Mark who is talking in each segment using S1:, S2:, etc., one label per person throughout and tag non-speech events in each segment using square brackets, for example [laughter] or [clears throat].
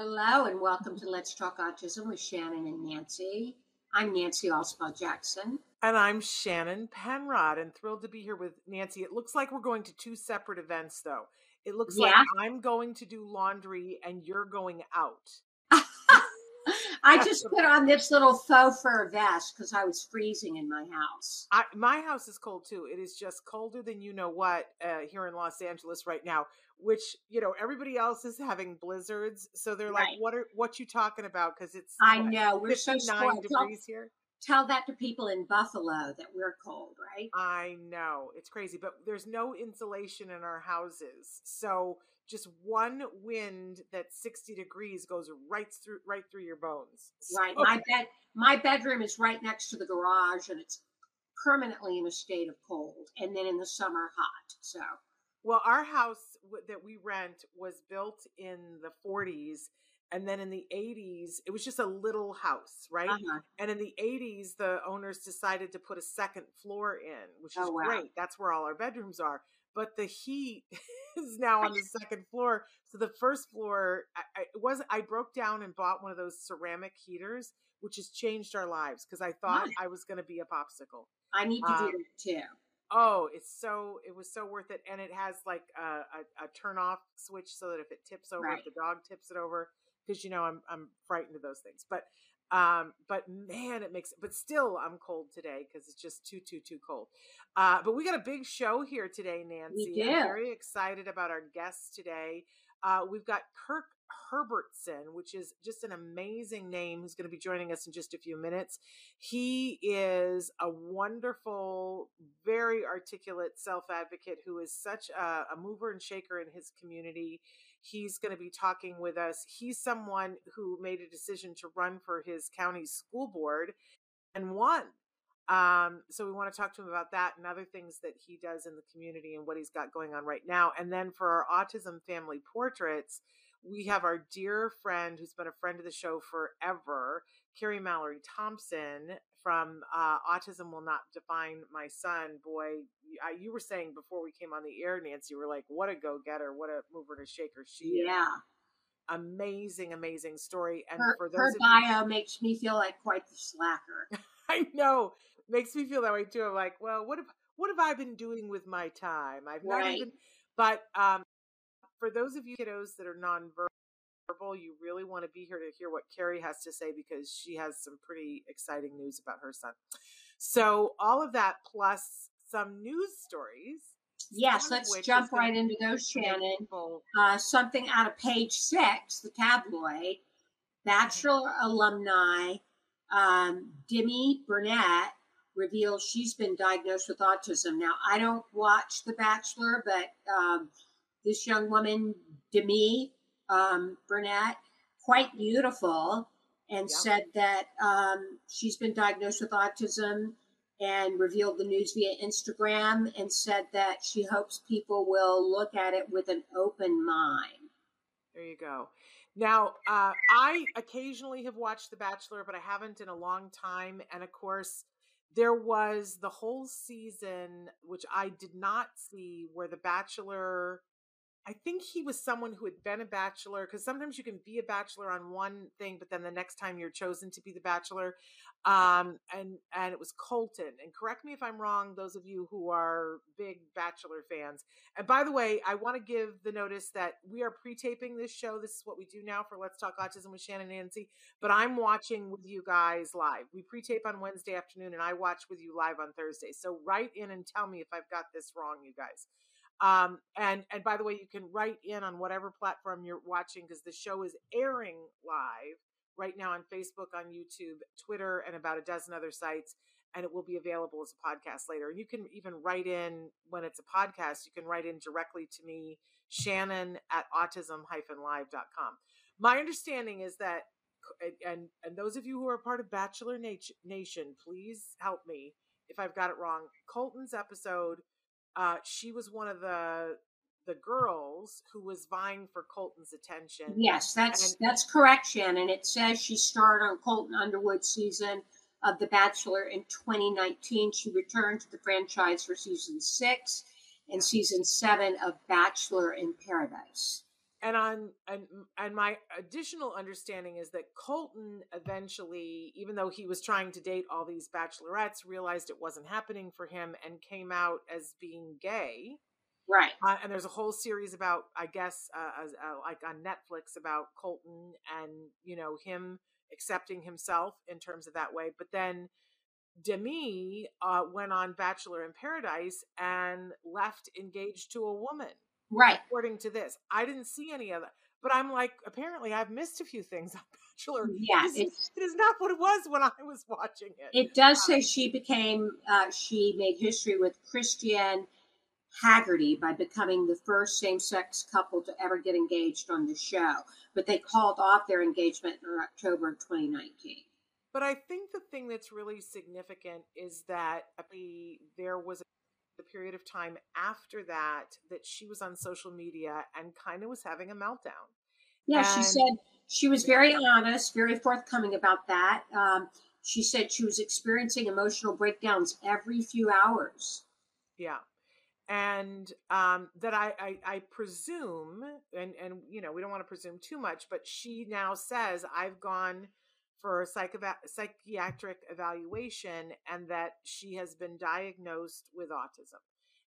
S1: Hello and welcome to Let's Talk Autism with Shannon and Nancy. I'm Nancy Alspaugh-Jacobs.
S2: And I'm Shannon Penrod and thrilled to be here with Nancy. It looks like we're going to two separate events though. It looks
S1: Yeah.
S2: like I'm going to do laundry and you're going out. [laughs]
S1: I just put on this little faux fur vest because I was freezing in my house.
S2: I, my house is cold too. It is just colder than you know what uh, here in Los Angeles right now. Which you know everybody else is having blizzards, so they're like, "What are what you talking about?" Because it's
S1: I
S2: what,
S1: know we're so
S2: 59.
S1: Tell,
S2: degrees here.
S1: tell that to people in Buffalo that we're cold, right?
S2: I know it's crazy, but there's no insulation in our houses, so just one wind that's 60 degrees goes right through right through your bones.
S1: Right.
S2: So-
S1: My bed, my bedroom is right next to the garage, and it's permanently in a state of cold, and then in the summer hot. So
S2: well, our house w- that we rent was built in the 40s, and then in the 80s, it was just a little house, right?
S1: uh-huh.
S2: And in the 80s, the owners decided to put a second floor in, which is
S1: Oh, wow.
S2: great. That's where all our bedrooms are. But the heat [laughs] is now on the [laughs] second floor. So the first floor, I, I, was I broke down and bought one of those ceramic heaters, which has changed our lives because I thought
S1: Nice.
S2: I was going to be a popsicle.
S1: I need to
S2: Um,
S1: do that too.
S2: Oh, it's so it was so worth it, and it has like a, a, a turn off switch so that if it tips over,
S1: Right.
S2: if the dog tips it over, because you know I'm I'm frightened of those things. But um, but man, it makes. But still, I'm cold today because it's just too too too cold. Uh, but we got a big show here today, Nancy. I'm very excited about our guests today. Uh, we've got Kirk Herbertson, which is just an amazing name, who's going to be joining us in just a few minutes. He is a wonderful, very articulate self advocate who is such a, a mover and shaker in his community. He's going to be talking with us. He's someone who made a decision to run for his county school board and won. Um, so we want to talk to him about that and other things that he does in the community and what he's got going on right now. And then for our autism family portraits, we have our dear friend who's been a friend of the show forever, Carrie Mallory Thompson from uh, Autism Will Not Define My Son. Boy, you, I, you were saying before we came on the air, Nancy, you were like, what a go getter, what a mover and a shaker she is.
S1: Yeah.
S2: Amazing, amazing story. And
S1: her,
S2: for those
S1: her
S2: of you,
S1: bio makes me feel like quite the slacker. [laughs]
S2: I know, makes me feel that way too. I'm like, well, what have what have I been doing with my time? I've not even. But um, for those of you kiddos that are nonverbal, you really want to be here to hear what Carrie has to say because she has some pretty exciting news about her son. So all of that plus some news stories.
S1: Yes, let's jump right into those, Shannon. Uh, something out of page six, the tabloid. Bachelor alumni um, Demi Burnett reveals she's been diagnosed with autism. Now, I don't watch The Bachelor, but um, this young woman, Demi um, Burnett, quite beautiful, and
S2: Yeah.
S1: said that um, she's been diagnosed with autism and revealed the news via Instagram and said that she hopes people will look at it with an open mind.
S2: There you go. Now, uh, I occasionally have watched The Bachelor, but I haven't in a long time. And of course, there was the whole season, which I did not see, where The Bachelor. I think he was someone who had been a bachelor because sometimes you can be a bachelor on one thing, but then the next time you're chosen to be the bachelor. Um, and and it was Colton. And correct me if I'm wrong, those of you who are big Bachelor fans. And by the way, I want to give the notice that we are pre-taping this show. This is what we do now for Let's Talk Autism with Shannon Nancy. But I'm watching with you guys live. We pre-tape on Wednesday afternoon, and I watch with you live on Thursday. So write in and tell me if I've got this wrong, you guys. Um, and and by the way, you can write in on whatever platform you're watching because the show is airing live right now on Facebook, on YouTube, Twitter, and about a dozen other sites. And it will be available as a podcast later. And you can even write in when it's a podcast, you can write in directly to me, Shannon at autism-live.com. My understanding is that, and and those of you who are part of Bachelor Nation, please help me if I've got it wrong. Colton's episode, uh, she was one of the the girls who was vying for Colton's attention.
S1: Yes, that's and, that's correct, Shannon. It says she starred on Colton Underwood's season of The Bachelor in 2019. She returned to the franchise for season six and season seven of Bachelor in Paradise.
S2: And on and and my additional understanding is that Colton eventually, even though he was trying to date all these bachelorettes, realized it wasn't happening for him and came out as being gay
S1: Right.
S2: Uh, and there's a whole series about, I guess, uh, uh, like on Netflix about Colton and, you know, him accepting himself in terms of that way. But then Demi uh, went on Bachelor in Paradise and left engaged to a woman.
S1: Right.
S2: According to this, I didn't see any of that. But I'm like, apparently, I've missed a few things on [laughs] Bachelor.
S1: Yeah,
S2: it's, it is not what it was when I was watching it.
S1: It does say she became, uh, she made history with Kristian Haggerty by becoming the first same sex couple to ever get engaged on the show. But they called off their engagement in October of 2019.
S2: But I think the thing that's really significant is that there was a period of time after that that she was on social media and kind of was having a meltdown.
S1: Yeah, and she said she was very honest, very forthcoming about that. Um, she said she was experiencing emotional breakdowns every few hours.
S2: Yeah and um, that I, I, I presume, and and you know we don't want to presume too much, but she now says I've gone for a psych- psychiatric evaluation, and that she has been diagnosed with autism,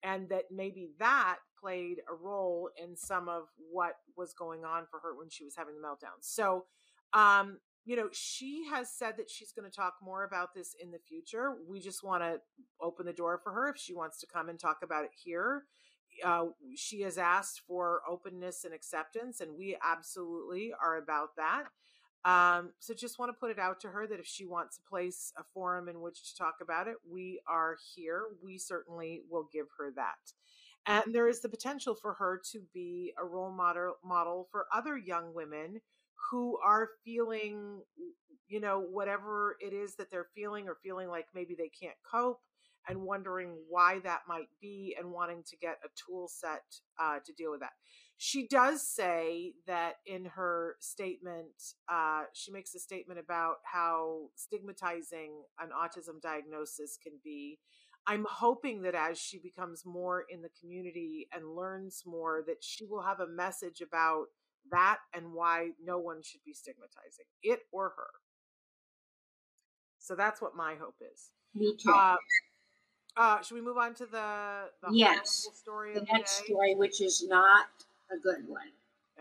S2: and that maybe that played a role in some of what was going on for her when she was having the meltdown. So um, you know, she has said that she's going to talk more about this in the future. We just want to open the door for her if she wants to come and talk about it here. Uh, she has asked for openness and acceptance, and we absolutely are about that. Um, so just want to put it out to her that if she wants a place, a forum in which to talk about it, we are here. We certainly will give her that. And there is the potential for her to be a role model model for other young women who are feeling you know whatever it is that they're feeling or feeling like maybe they can't cope and wondering why that might be and wanting to get a tool set uh, to deal with that she does say that in her statement uh, she makes a statement about how stigmatizing an autism diagnosis can be i'm hoping that as she becomes more in the community and learns more that she will have a message about that and why no one should be stigmatizing it or her. So that's what my hope is.
S1: Me too. Uh,
S2: uh, should we move on to the, the
S1: yes
S2: story?
S1: The,
S2: the
S1: next
S2: day?
S1: story, which is not a good one.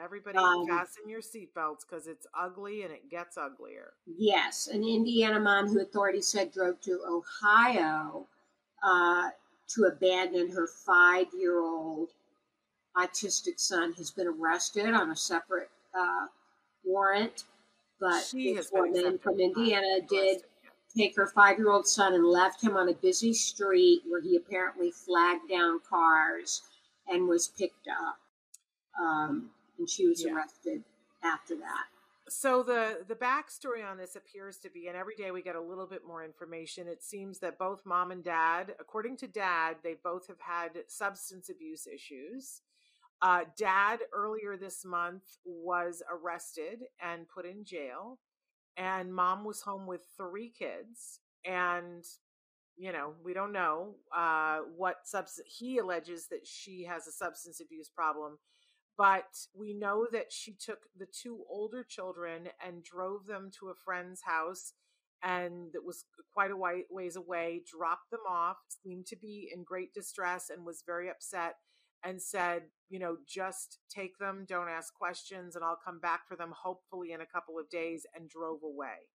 S2: Everybody um, fasten your seatbelts because it's ugly and it gets uglier.
S1: Yes, an Indiana mom who authorities said drove to Ohio uh, to abandon her five-year-old autistic son has been arrested on a separate uh, warrant, but
S2: she
S1: this woman from Indiana did take her five year old son and left him on a busy street where he apparently flagged down cars and was picked up. Um, and she was yeah. arrested after that.
S2: So the the backstory on this appears to be, and every day we get a little bit more information. It seems that both mom and dad, according to dad, they both have had substance abuse issues. Uh, dad earlier this month was arrested and put in jail, and mom was home with three kids. And you know, we don't know uh, what substance he alleges that she has a substance abuse problem, but we know that she took the two older children and drove them to a friend's house and that was quite a ways away, dropped them off, seemed to be in great distress and was very upset and said, you know, just take them, don't ask questions, and I'll come back for them hopefully in a couple of days, and drove away.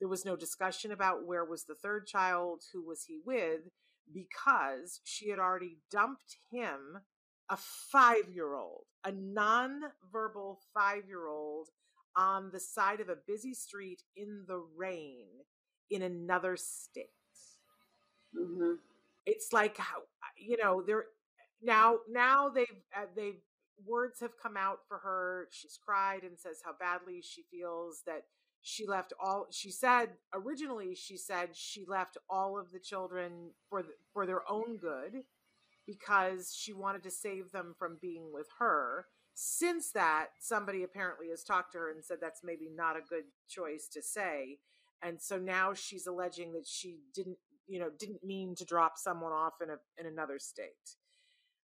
S2: There was no discussion about where was the third child, who was he with, because she had already dumped him, a five year old, a non verbal five year old, on the side of a busy street in the rain in another state.
S1: hmm
S2: It's like how you know they're now now they've uh, they've words have come out for her. She's cried and says how badly she feels that she left all she said originally she said she left all of the children for the, for their own good because she wanted to save them from being with her since that somebody apparently has talked to her and said that's maybe not a good choice to say and so now she's alleging that she didn't you know didn't mean to drop someone off in a in another state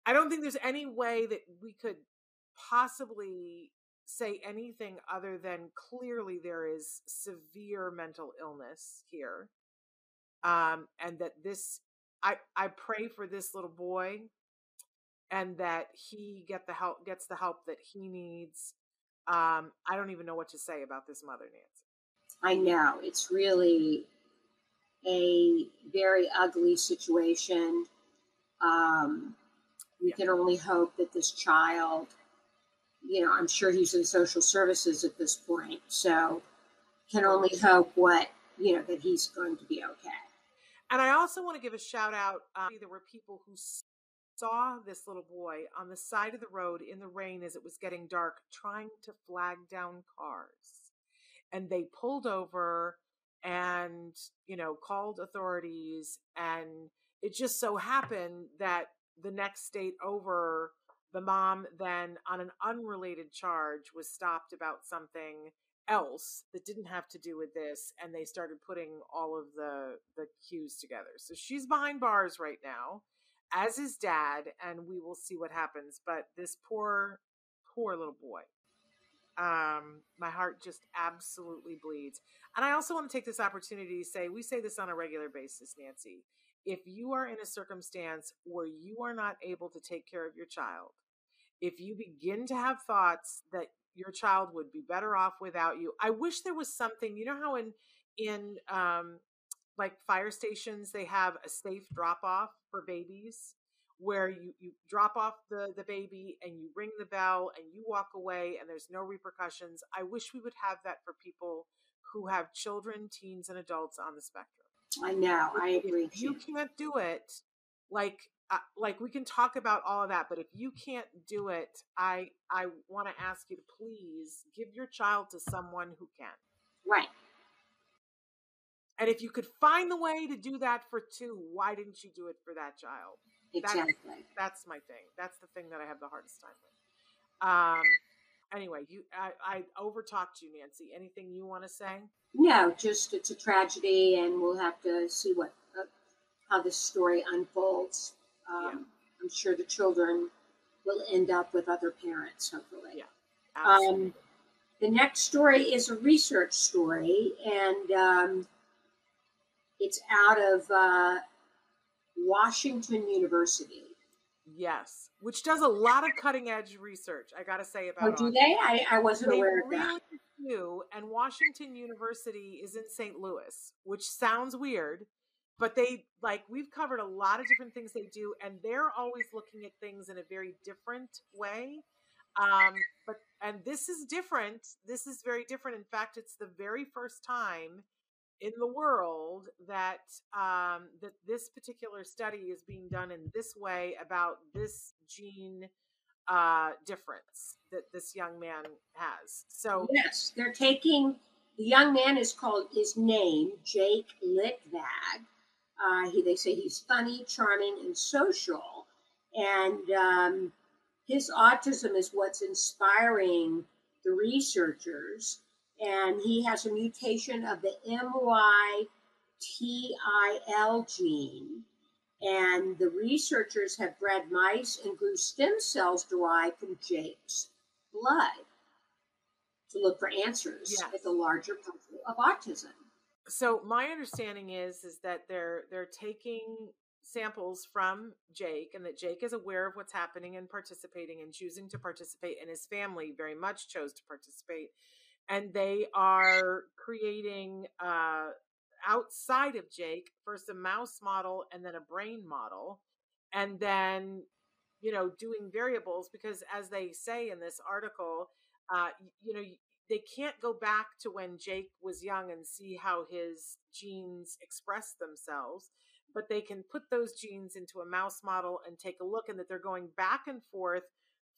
S2: i don't think there's any way that we could possibly say anything other than clearly there is severe mental illness here um and that this i i pray for this little boy and that he get the help gets the help that he needs um i don't even know what to say about this mother nancy
S1: I know it's really a very ugly situation. Um, we can only hope that this child, you know, I'm sure he's in social services at this point, so can only hope what you know that he's going to be okay.
S2: And I also want to give a shout out. Uh, there were people who saw this little boy on the side of the road in the rain as it was getting dark, trying to flag down cars. And they pulled over and, you know, called authorities. And it just so happened that the next state over, the mom then, on an unrelated charge, was stopped about something else that didn't have to do with this and they started putting all of the the cues together. So she's behind bars right now as is dad and we will see what happens but this poor poor little boy um my heart just absolutely bleeds. And i also want to take this opportunity to say we say this on a regular basis nancy if you are in a circumstance where you are not able to take care of your child if you begin to have thoughts that your child would be better off without you i wish there was something you know how in in um like fire stations they have a safe drop off for babies where you you drop off the the baby and you ring the bell and you walk away and there's no repercussions? I wish we would have that for people who have children teens and adults on the spectrum
S1: I know. I agree. with
S2: you
S1: you.
S2: can't do it like uh, like we can talk about all of that but if you can't do it i i want to ask you to please give your child to someone who can
S1: Right.
S2: and if you could find the way to do that for two why didn't you do it for that child
S1: Exactly.
S2: that's my thing that's the thing that i have the hardest time with um anyway you i i over talked you nancy anything you want to say
S1: No, just it's a tragedy, and we'll have to see what uh, how this story unfolds. Um,
S2: Yeah.
S1: I'm sure the children will end up with other parents, hopefully.
S2: Yeah. Absolutely.
S1: Um, the next story is a research story, and um, it's out of uh, Washington University.
S2: Yes which does a lot of cutting edge research i gotta say about
S1: Oh, do they? I, I wasn't
S2: They
S1: aware of
S2: really
S1: that.
S2: do. And Washington University is in St. Louis, which sounds weird, but they like we've covered a lot of different things they do, and they're always looking at things in a very different way. Um, but and this is different. This is very different. In fact, it's the very first time in the world that um, that this particular study is being done in this way about this gene uh, difference that this young man has. So
S1: Yes, they're taking the young man is called his name Jake Litvag. Uh, he they say he's funny, charming, and social, and um, his autism is what's inspiring the researchers. And he has a mutation of the MYT1L gene. And the researchers have bred mice and grew stem cells derived from Jake's blood to look for answers
S2: Yes.
S1: at the larger puzzle of autism.
S2: so my understanding is is that they're they're taking samples from Jake and that Jake is aware of what's happening and participating and choosing to participate and his family very much chose to participate and they are creating uh outside of Jake first a mouse model and then a brain model and then you know doing variables because as they say in this article uh you know they can't go back to when Jake was young and see how his genes express themselves, but they can put those genes into a mouse model and take a look and that they're going back and forth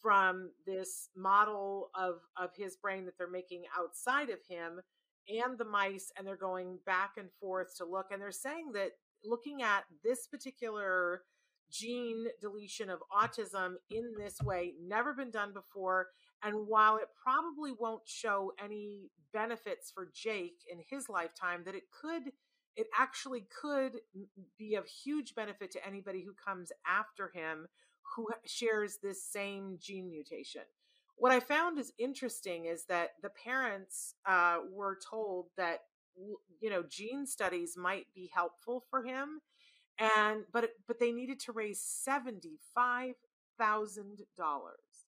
S2: from this model of of his brain that they're making outside of him and the mice and they're going back and forth to look and they're saying that looking at this particular gene deletion of autism in this way never been done before and while it probably won't show any benefits for Jake in his lifetime that it could it actually could be of huge benefit to anybody who comes after him who shares this same gene mutation. What I found is interesting is that the parents uh, were told that you know gene studies might be helpful for him, and but but they needed to raise seventy five thousand dollars.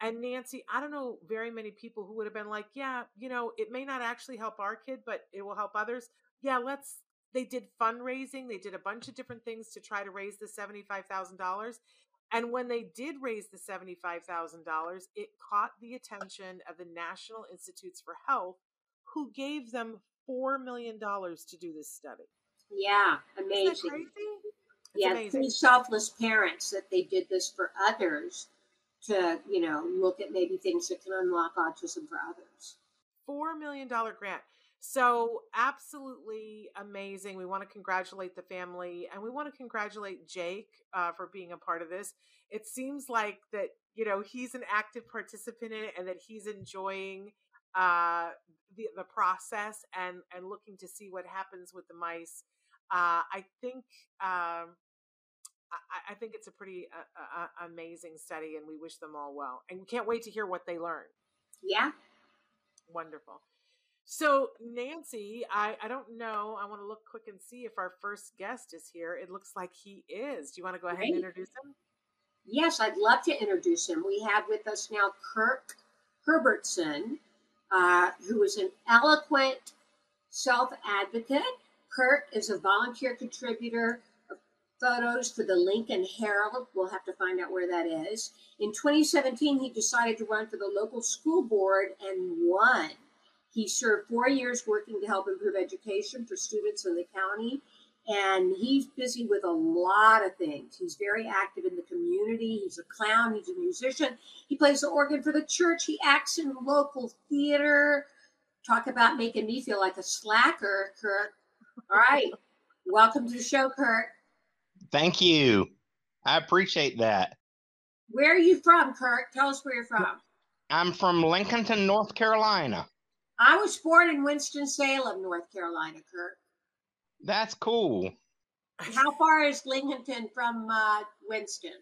S2: And Nancy, I don't know very many people who would have been like, yeah, you know, it may not actually help our kid, but it will help others. Yeah, let's. They did fundraising. They did a bunch of different things to try to raise the seventy-five thousand dollars. And when they did raise the $75,000, it caught the attention of the National Institutes for Health, who gave them $4 million to do this study.
S1: Yeah, amazing. yeah, amazing. pretty selfless parents that they did this for others to, you know, look at maybe things that can unlock autism for others.
S2: $4 million grant. So, absolutely amazing. We want to congratulate the family and we want to congratulate Jake uh, for being a part of this. It seems like that, you know, he's an active participant in it and that he's enjoying uh, the, the process and, and looking to see what happens with the mice. Uh, I think. Um, I, I think it's a pretty uh, uh, amazing study, and we wish them all well. And we can't wait to hear what they learn.
S1: Yeah,
S2: wonderful. So, Nancy, I, I don't know. I want to look quick and see if our first guest is here. It looks like he is. Do you want to go ahead and introduce him?
S1: Yes, I'd love to introduce him. We have with us now Kirk Herbertson, uh, who is an eloquent self advocate. Kirk is a volunteer contributor of photos for the Lincoln Herald. We'll have to find out where that is. In 2017, he decided to run for the local school board and won. He served four years working to help improve education for students in the county. And he's busy with a lot of things. He's very active in the community. He's a clown. He's a musician. He plays the organ for the church. He acts in local theater. Talk about making me feel like a slacker, Kurt. All right. [laughs] Welcome to the show, Kurt.
S3: Thank you. I appreciate that.
S1: Where are you from, Kurt? Tell us where you're from.
S3: I'm from Lincolnton, North Carolina.
S1: I was born in Winston-Salem, North Carolina, Kurt.
S3: That's cool.
S1: How far is Lincolnton from uh, Winston?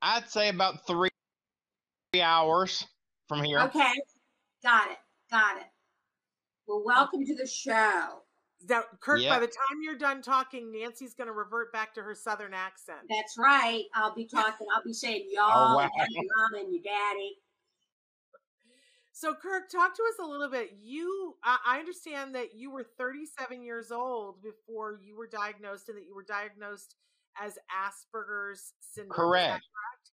S3: I'd say about three hours from here.
S1: Okay, got it, got it. Well, welcome to the show.
S2: Now, Kirk, yep. by the time you're done talking, Nancy's going to revert back to her southern accent.
S1: That's right. I'll be talking. I'll be saying y'all, oh, wow. and your mom and your daddy.
S2: So, Kirk, talk to us a little bit. You, I understand that you were 37 years old before you were diagnosed, and that you were diagnosed as Asperger's syndrome.
S3: Correct. Correct?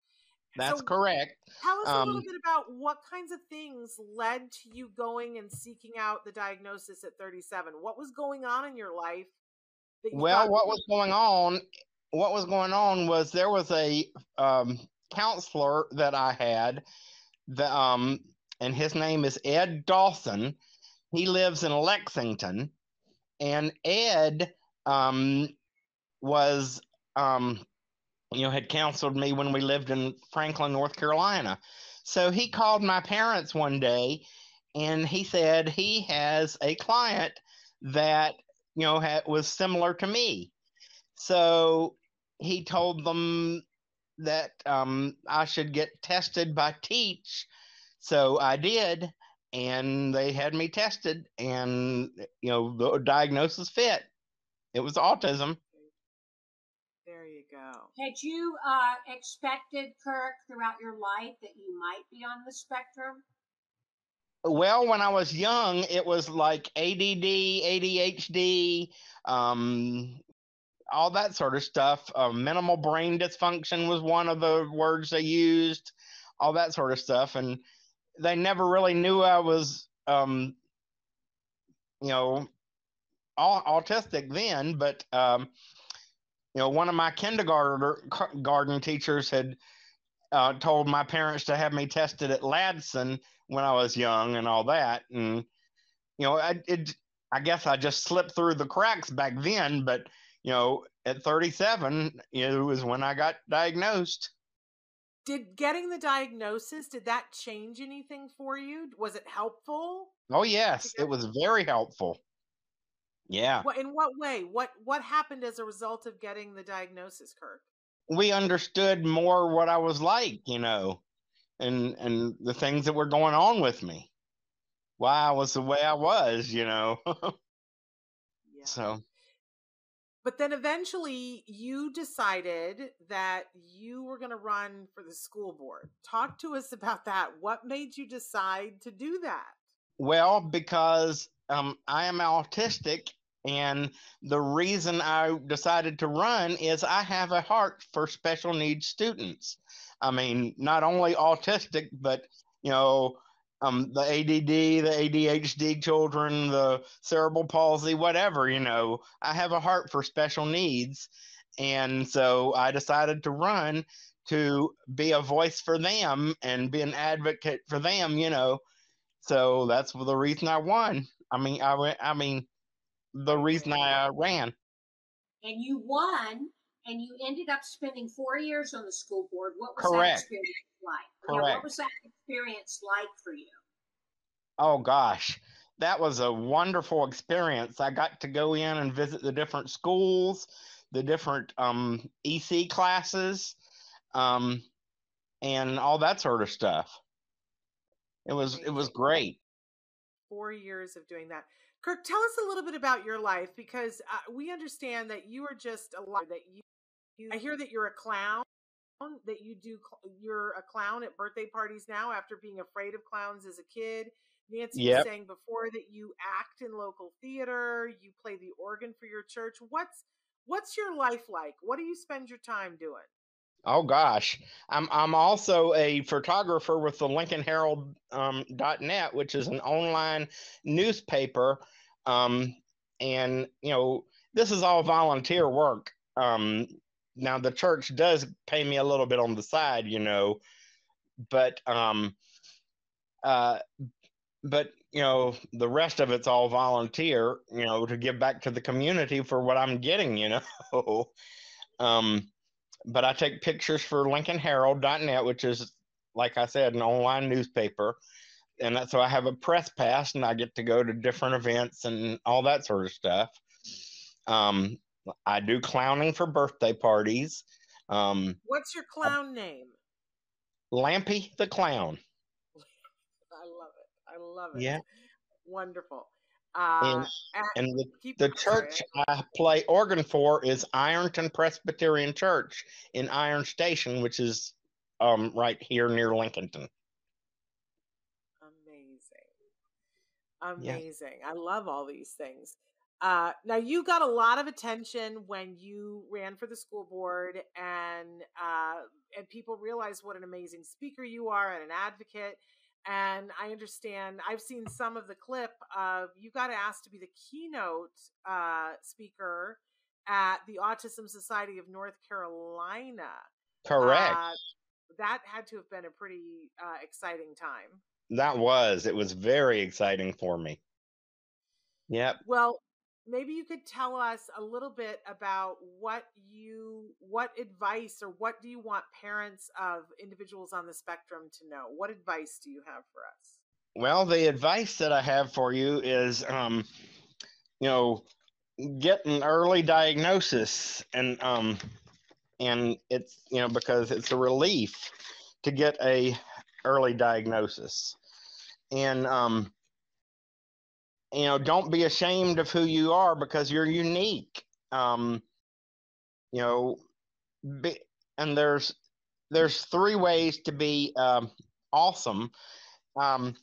S3: That's so correct.
S2: Tell us um, a little um bit about what kinds of things led to you going and seeking out the diagnosis at 37. What was going on in your life?
S3: well, what was going on? What was going on was there was a um, counselor that I had that um, and his name is Ed Dawson. He lives in Lexington, and Ed um, was, um, you know, had counseled me when we lived in Franklin, North Carolina. So he called my parents one day, and he said he has a client that you know had, was similar to me. So he told them that um, I should get tested by TEACCH so I did, and they had me tested, and you know the diagnosis fit. It was autism.
S2: There you go.
S1: Had you uh, expected, Kirk, throughout your life that you might be on the spectrum?
S3: Well, when I was young, it was like ADD, ADHD, um, all that sort of stuff. Uh, minimal brain dysfunction was one of the words they used, all that sort of stuff. And they never really knew I was, um, you know, autistic then, but um, you know, one of my kindergarten garden teachers had uh, told my parents to have me tested at Ladson when I was young and all that, and you know, I it, I guess I just slipped through the cracks back then, but you know, at 37, you know, it was when I got diagnosed.
S2: Did getting the diagnosis did that change anything for you? Was it helpful?
S3: Oh yes, it was very helpful. Yeah.
S2: In what way? What what happened as a result of getting the diagnosis, Kirk?
S3: We understood more what I was like, you know, and and the things that were going on with me. Why I was the way I was, you know. [laughs] yeah. So
S2: but then eventually you decided that you were going to run for the school board. Talk to us about that. What made you decide to do that?
S3: Well, because um, I am autistic, and the reason I decided to run is I have a heart for special needs students. I mean, not only autistic, but you know, um, the ADD, the ADHD children, the cerebral palsy, whatever. You know, I have a heart for special needs, and so I decided to run to be a voice for them and be an advocate for them. You know, so that's the reason I won. I mean, I I mean, the reason I uh, ran.
S1: And you won, and you ended up spending four years on the school board. What was
S3: Correct.
S1: that experience like? Correct. Yeah, what was that experience like for you?
S3: Oh gosh, that was a wonderful experience. I got to go in and visit the different schools, the different um, EC classes, um, and all that sort of stuff. It was it was great.
S2: Four years of doing that. Kirk, tell us a little bit about your life because uh, we understand that you are just a lot that you, you. I hear that you're a clown. That you do. You're a clown at birthday parties now after being afraid of clowns as a kid. Nancy yep. was saying before that you act in local theater. You play the organ for your church. What's what's your life like? What do you spend your time doing?
S3: Oh gosh, I'm I'm also a photographer with the Lincoln Herald um, .net, which is an online newspaper, um, and you know this is all volunteer work. Um, now the church does pay me a little bit on the side, you know, but um, uh, but you know the rest of it's all volunteer, you know, to give back to the community for what I'm getting, you know. [laughs] um, but I take pictures for LincolnHerald.net, which is, like I said, an online newspaper. And so I have a press pass and I get to go to different events and all that sort of stuff. Um, I do clowning for birthday parties. Um,
S2: What's your clown name?
S3: Lampy the Clown. [laughs]
S2: I love it. I love it.
S3: Yeah.
S2: Wonderful.
S3: Uh, and, and the, the church I play organ for is Ironton Presbyterian Church in Iron Station, which is um, right here near Lincolnton.
S2: Amazing. Amazing. Yeah. I love all these things. Uh, now you got a lot of attention when you ran for the school board, and uh, and people realized what an amazing speaker you are and an advocate. And I understand, I've seen some of the clip of you got asked to be the keynote uh, speaker at the Autism Society of North Carolina.
S3: Correct. Uh,
S2: that had to have been a pretty uh, exciting time.
S3: That was. It was very exciting for me. Yep.
S2: Well, maybe you could tell us a little bit about what you what advice or what do you want parents of individuals on the spectrum to know? What advice do you have for us?
S3: Well the advice that i have for you is um you know get an early diagnosis and um and it's you know because it's a relief to get a early diagnosis. And um you know, don't be ashamed of who you are because you're unique. Um, you know, be, and there's there's three ways to be um, awesome. Um,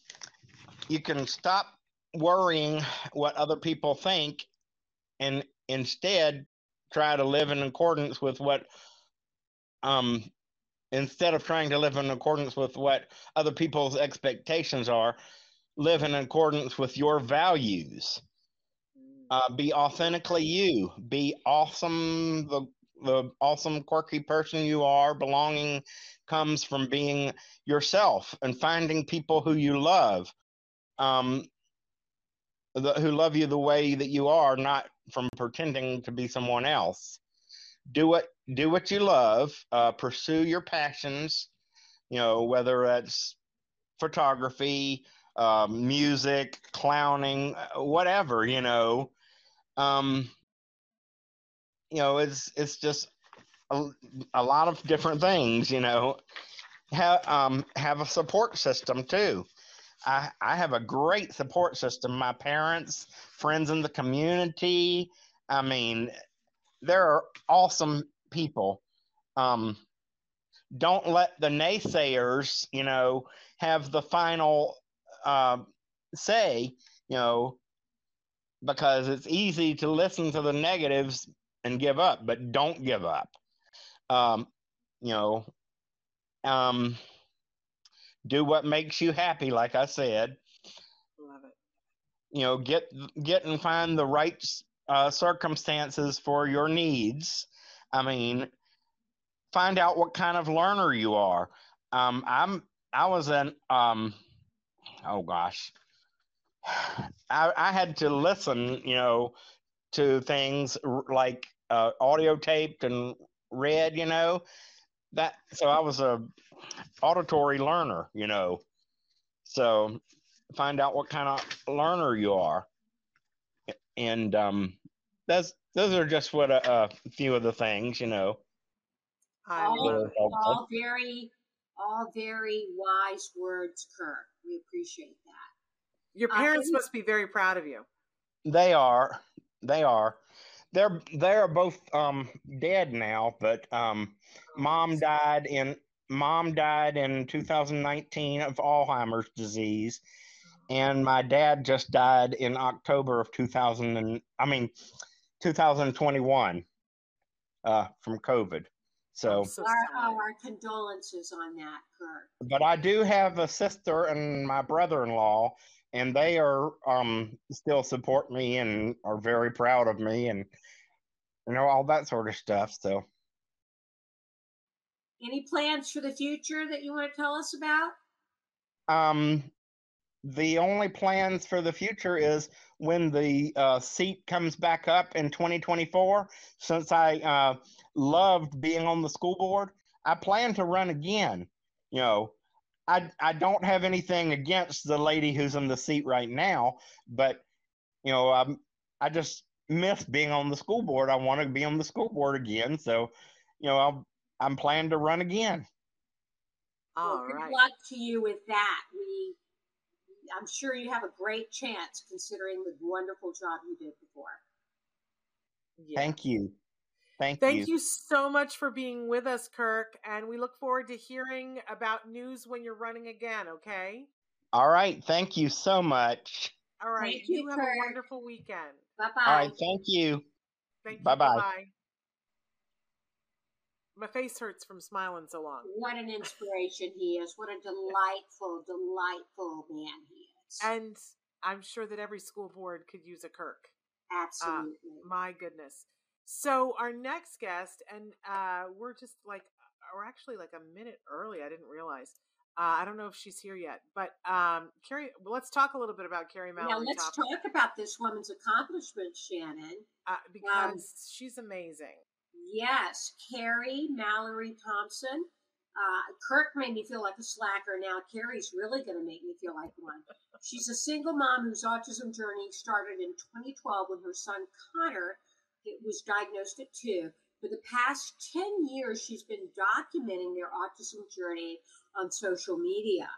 S3: you can stop worrying what other people think, and instead try to live in accordance with what um, instead of trying to live in accordance with what other people's expectations are, live in accordance with your values. Mm. Uh, be authentically you. Be awesome. The the awesome, quirky person you are. Belonging comes from being yourself and finding people who you love, um, the, who love you the way that you are, not from pretending to be someone else. Do what do what you love. Uh, pursue your passions. You know whether it's photography, uh, music, clowning, whatever. You know. Um, you know, it's it's just a, a lot of different things. You know, have um, have a support system too. I I have a great support system. My parents, friends in the community. I mean, there are awesome people. Um, don't let the naysayers, you know, have the final uh, say. You know, because it's easy to listen to the negatives and give up, but don't give up. Um, you know, um, do what makes you happy, like I said.
S2: Love it.
S3: You know, get get and find the right uh, circumstances for your needs. I mean, find out what kind of learner you are. Um, I'm I was an um, oh gosh, [sighs] I, I had to listen, you know, to things like uh, audio taped and read, you know. That so I was a auditory learner, you know. So find out what kind of learner you are, and um, that's those are just what a, a few of the things, you know.
S1: All, all very, all very wise words, Kirk. We appreciate that.
S2: Your uh, parents uh, must be very proud of you.
S3: They are. They are they're they're both um, dead now, but um, mom died in mom died in 2019 of Alzheimer's disease, and my dad just died in October of 2000 and I mean 2021 uh, from COVID. So,
S1: so our, our condolences on that, Kurt.
S3: But I do have a sister and my brother-in-law, and they are um, still support me and are very proud of me and you know all that sort of stuff. So,
S1: any plans for the future that you want to tell us about?
S3: Um, the only plans for the future is when the uh, seat comes back up in 2024. Since I uh, loved being on the school board, I plan to run again. You know, I I don't have anything against the lady who's in the seat right now, but you know, um, I just miss being on the school board. I want to be on the school board again. So, you know, I'll, I'm planning to run again.
S1: All well, good right. luck to you with that. We, I'm sure you have a great chance considering the wonderful job you did before.
S3: Yeah. Thank you. Thank,
S2: Thank you. you so much for being with us, Kirk. And we look forward to hearing about news when you're running again, okay?
S3: All right. Thank you so much.
S2: All right. Thank you, you have Kirk. a wonderful weekend.
S1: Bye bye.
S3: All right. Thank you.
S2: Thank you.
S3: Bye bye.
S2: My face hurts from smiling so long.
S1: What an inspiration he is. What a delightful, delightful man he is.
S2: And I'm sure that every school board could use a Kirk.
S1: Uh, Absolutely.
S2: Uh, my goodness. So our next guest, and uh, we're just like, we're actually like a minute early. I didn't realize. Uh, I don't know if she's here yet, but um, Carrie, well, let's talk a little bit about Carrie Mallory.
S1: Now let's talk about this woman's accomplishments, Shannon,
S2: uh, because um, she's amazing.
S1: Yes, Carrie Mallory Thompson. Uh, Kirk made me feel like a slacker. Now Carrie's really going to make me feel like one. She's a single mom whose autism journey started in 2012 when her son Connor was diagnosed at two. For the past 10 years, she's been documenting their autism journey on social media.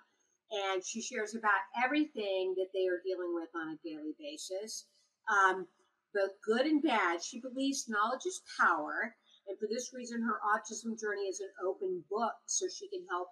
S1: And she shares about everything that they are dealing with on a daily basis, um, both good and bad. She believes knowledge is power. And for this reason, her autism journey is an open book so she can help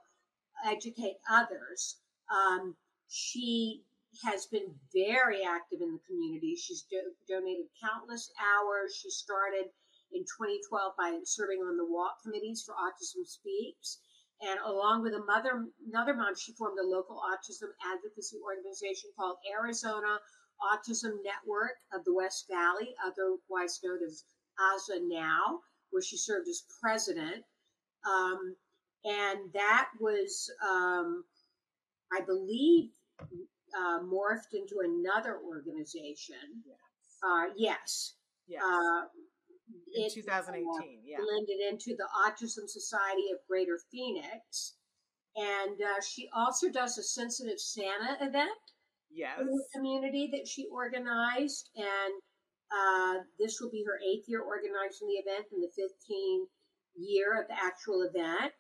S1: educate others. Um, she has been very active in the community. She's do- donated countless hours. She started in 2012 by serving on the walk committees for Autism Speaks and along with mother, another mom, she formed a local autism advocacy organization called Arizona Autism Network of the West Valley, otherwise known as ASA now, where she served as president. Um, and that was, um, I believe, uh, morphed into another organization.
S2: Yes.
S1: Uh, yes.
S2: Yes.
S1: Uh,
S2: in
S1: it,
S2: 2018,
S1: uh,
S2: yeah.
S1: blended into the Autism Society of Greater Phoenix. And uh, she also does a Sensitive Santa event
S2: Yes.
S1: in the community that she organized. And uh, this will be her eighth year organizing the event and the 15th year of the actual event.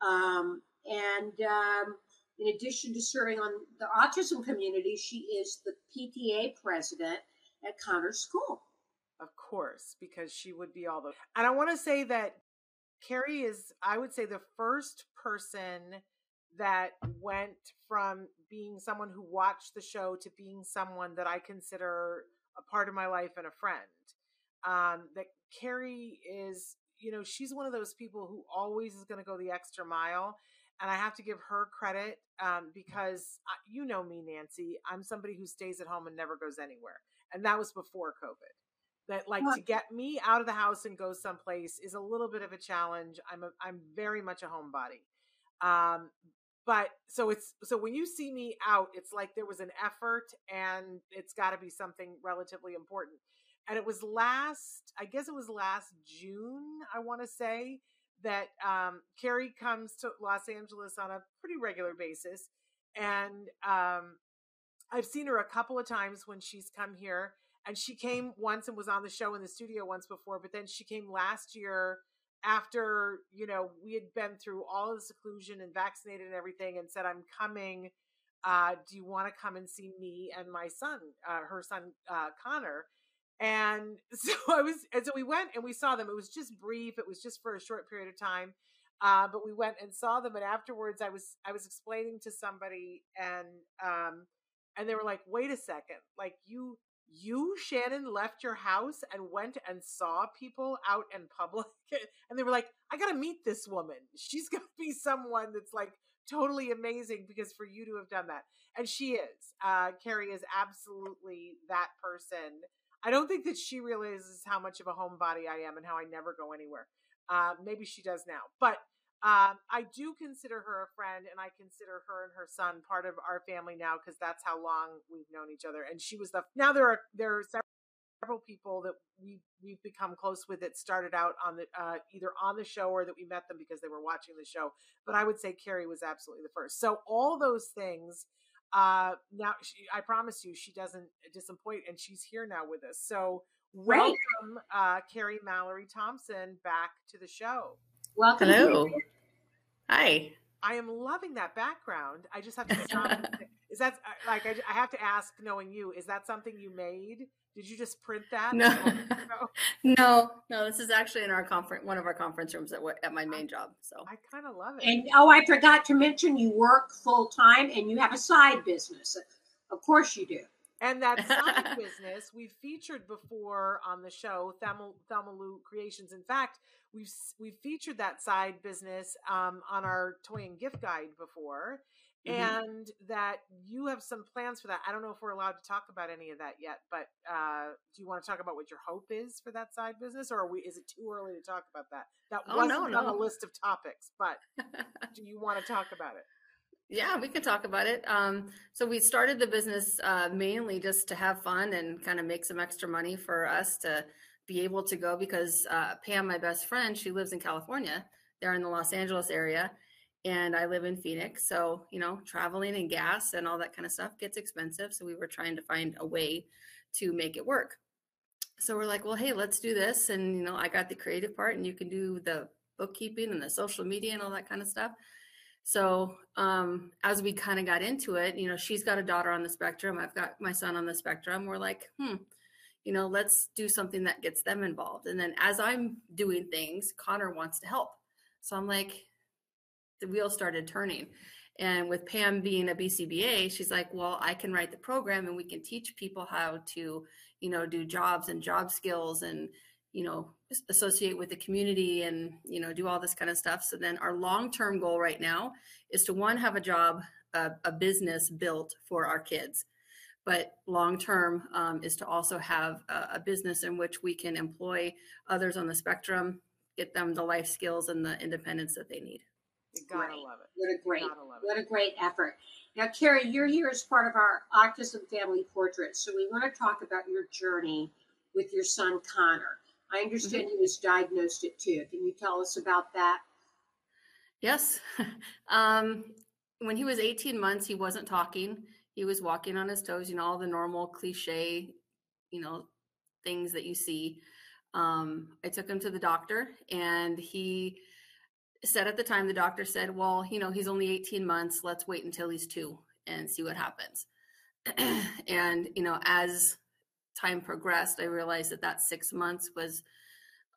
S1: Um, and um, in addition to serving on the autism community, she is the PTA president at Connor School.
S2: Of course, because she would be all those. And I want to say that Carrie is, I would say, the first person that went from being someone who watched the show to being someone that I consider a part of my life and a friend. Um, that Carrie is, you know, she's one of those people who always is going to go the extra mile. And I have to give her credit um, because uh, you know me, Nancy. I'm somebody who stays at home and never goes anywhere. And that was before COVID that like to get me out of the house and go someplace is a little bit of a challenge. I'm a, I'm very much a homebody. Um, but so it's so when you see me out, it's like there was an effort and it's got to be something relatively important. And it was last, I guess it was last June, I want to say that um, Carrie comes to Los Angeles on a pretty regular basis, and um, I've seen her a couple of times when she's come here and she came once and was on the show in the studio once before but then she came last year after you know we had been through all the seclusion and vaccinated and everything and said i'm coming uh do you want to come and see me and my son uh her son uh connor? And [laughs] so i was and so we went and we saw them. It was just brief. It was just for a short period of time uh but we went and saw them. And afterwards i was i was explaining to somebody and um and they were like wait a second. Like you you shannon left your house and went and saw people out in public [laughs] and they were like i gotta meet this woman. She's gonna be someone that's like totally amazing because for you to have done that. And she is. Uh carrie is absolutely that person. I don't think that she realizes how much of a homebody i am and how i never go anywhere. Uh maybe she does now but um, I do consider her a friend, and I consider her and her son part of our family now because that's how long we've known each other. And she was the now there are there are several people that we we've become close with that started out on the uh, either on the show or that we met them because they were watching the show. But I would say Carrie was absolutely the first. So all those things. Uh, now she, I promise you, she doesn't disappoint, and she's here now with us. So welcome, uh, Carrie Mallory Thompson, back to the show.
S1: Welcome.
S4: Hello.
S1: to-
S4: Hi.
S2: I am loving that background. I just have to stop. [laughs] is that uh, like I, I have to ask, knowing you, is that something you made? Did you just print that?
S4: No. [laughs]
S2: No.
S4: No, no, this is actually in our conference, one of our conference rooms at, at my main job. So
S2: I kind of love it.
S1: And oh, I forgot to mention you work full time and you have a side business. Of course you do.
S2: And that [laughs] side business we've featured before on the show, Thelma, Thelma Lou Creations. In fact, we've we've featured that side business um, on our toy and gift guide before,
S4: Mhm.
S2: and that you have some plans for that. I don't know if we're allowed to talk about any of that yet, but uh, do you want to talk about what your hope is for that side business, or are we, is it too early to talk about that? That
S4: Oh,
S2: wasn't
S4: no,
S2: on the list of topics, but [laughs] do you want to talk about it?
S4: yeah, we can talk about it. Um, so we started the business uh, mainly just to have fun and kind of make some extra money for us to be able to go because uh, Pam, my best friend, she lives in California. They're in the Los Angeles area, and I live in Phoenix. So you know, traveling and gas and all that kind of stuff gets expensive. So we were trying to find a way to make it work. So we're like, well, hey, let's do this. And you know, I got the creative part, and you can do the bookkeeping and the social media and all that kind of stuff. So um, as we kind of got into it, you know, she's got a daughter on the spectrum. I've got my son on the spectrum. We're like, hmm, you know, let's do something that gets them involved. And then as I'm doing things, Connor wants to help. So I'm like, the wheel started turning. And with Pam being a BCBA, she's like, well, I can write the program and we can teach people how to, you know, do jobs and job skills and you know, associate with the community and, you know, do all this kind of stuff. So then our long term goal right now is to one, have a job, a, a business built for our kids. But long term um, is to also have a, a business in which we can employ others on the spectrum, get them the life skills and the independence that they need.
S2: You gotta love it.
S1: What a great, what
S2: it.
S1: a great effort. Now, Carrie, you're here as part of our autism family portrait. So we want to talk about your journey with your son Connor. I understand
S2: Mm-hmm.
S1: he was diagnosed at two. Can you tell us about that?
S4: Yes. [laughs] um, when he was 18 months, he wasn't talking. He was walking on his toes, you know, all the normal cliche, you know, things that you see. Um, I took him to the doctor and he said at the time, the doctor said, well, you know, he's only 18 months. Let's wait until he's two and see what happens. [clears throat] and, you know, as time progressed, I realized that that six months was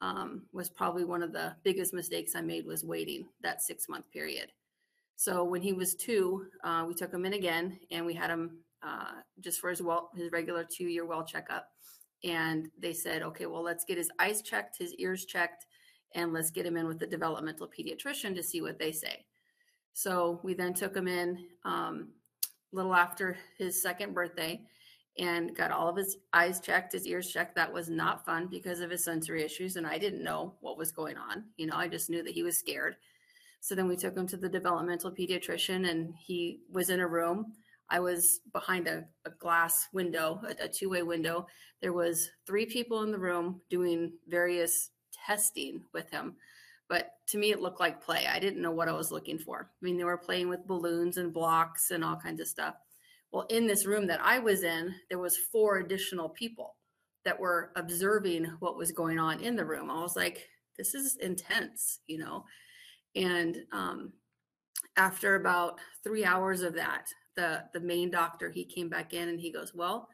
S4: um, was probably one of the biggest mistakes I made was waiting that six month period. So when he was two, uh, we took him in again and we had him uh, just for his well his regular two year well checkup. And they said, okay, well let's get his eyes checked, his ears checked, and let's get him in with the developmental pediatrician to see what they say. So we then took him in um, a little after his second birthday and got all of his eyes checked, his ears checked. That was not fun because of his sensory issues. And I didn't know what was going on. You know, I just knew that he was scared. So then we took him to the developmental pediatrician and he was in a room. I was behind a, a glass window, a, a two way window. There was three people in the room doing various testing with him. But to me, it looked like play. I didn't know what I was looking for. I mean, they were playing with balloons and blocks and all kinds of stuff. Well, in this room that I was in, there was four additional people that were observing what was going on in the room. I was like, this is intense, you know. And um, after about three hours of that, the the main doctor he came back in and he goes, well,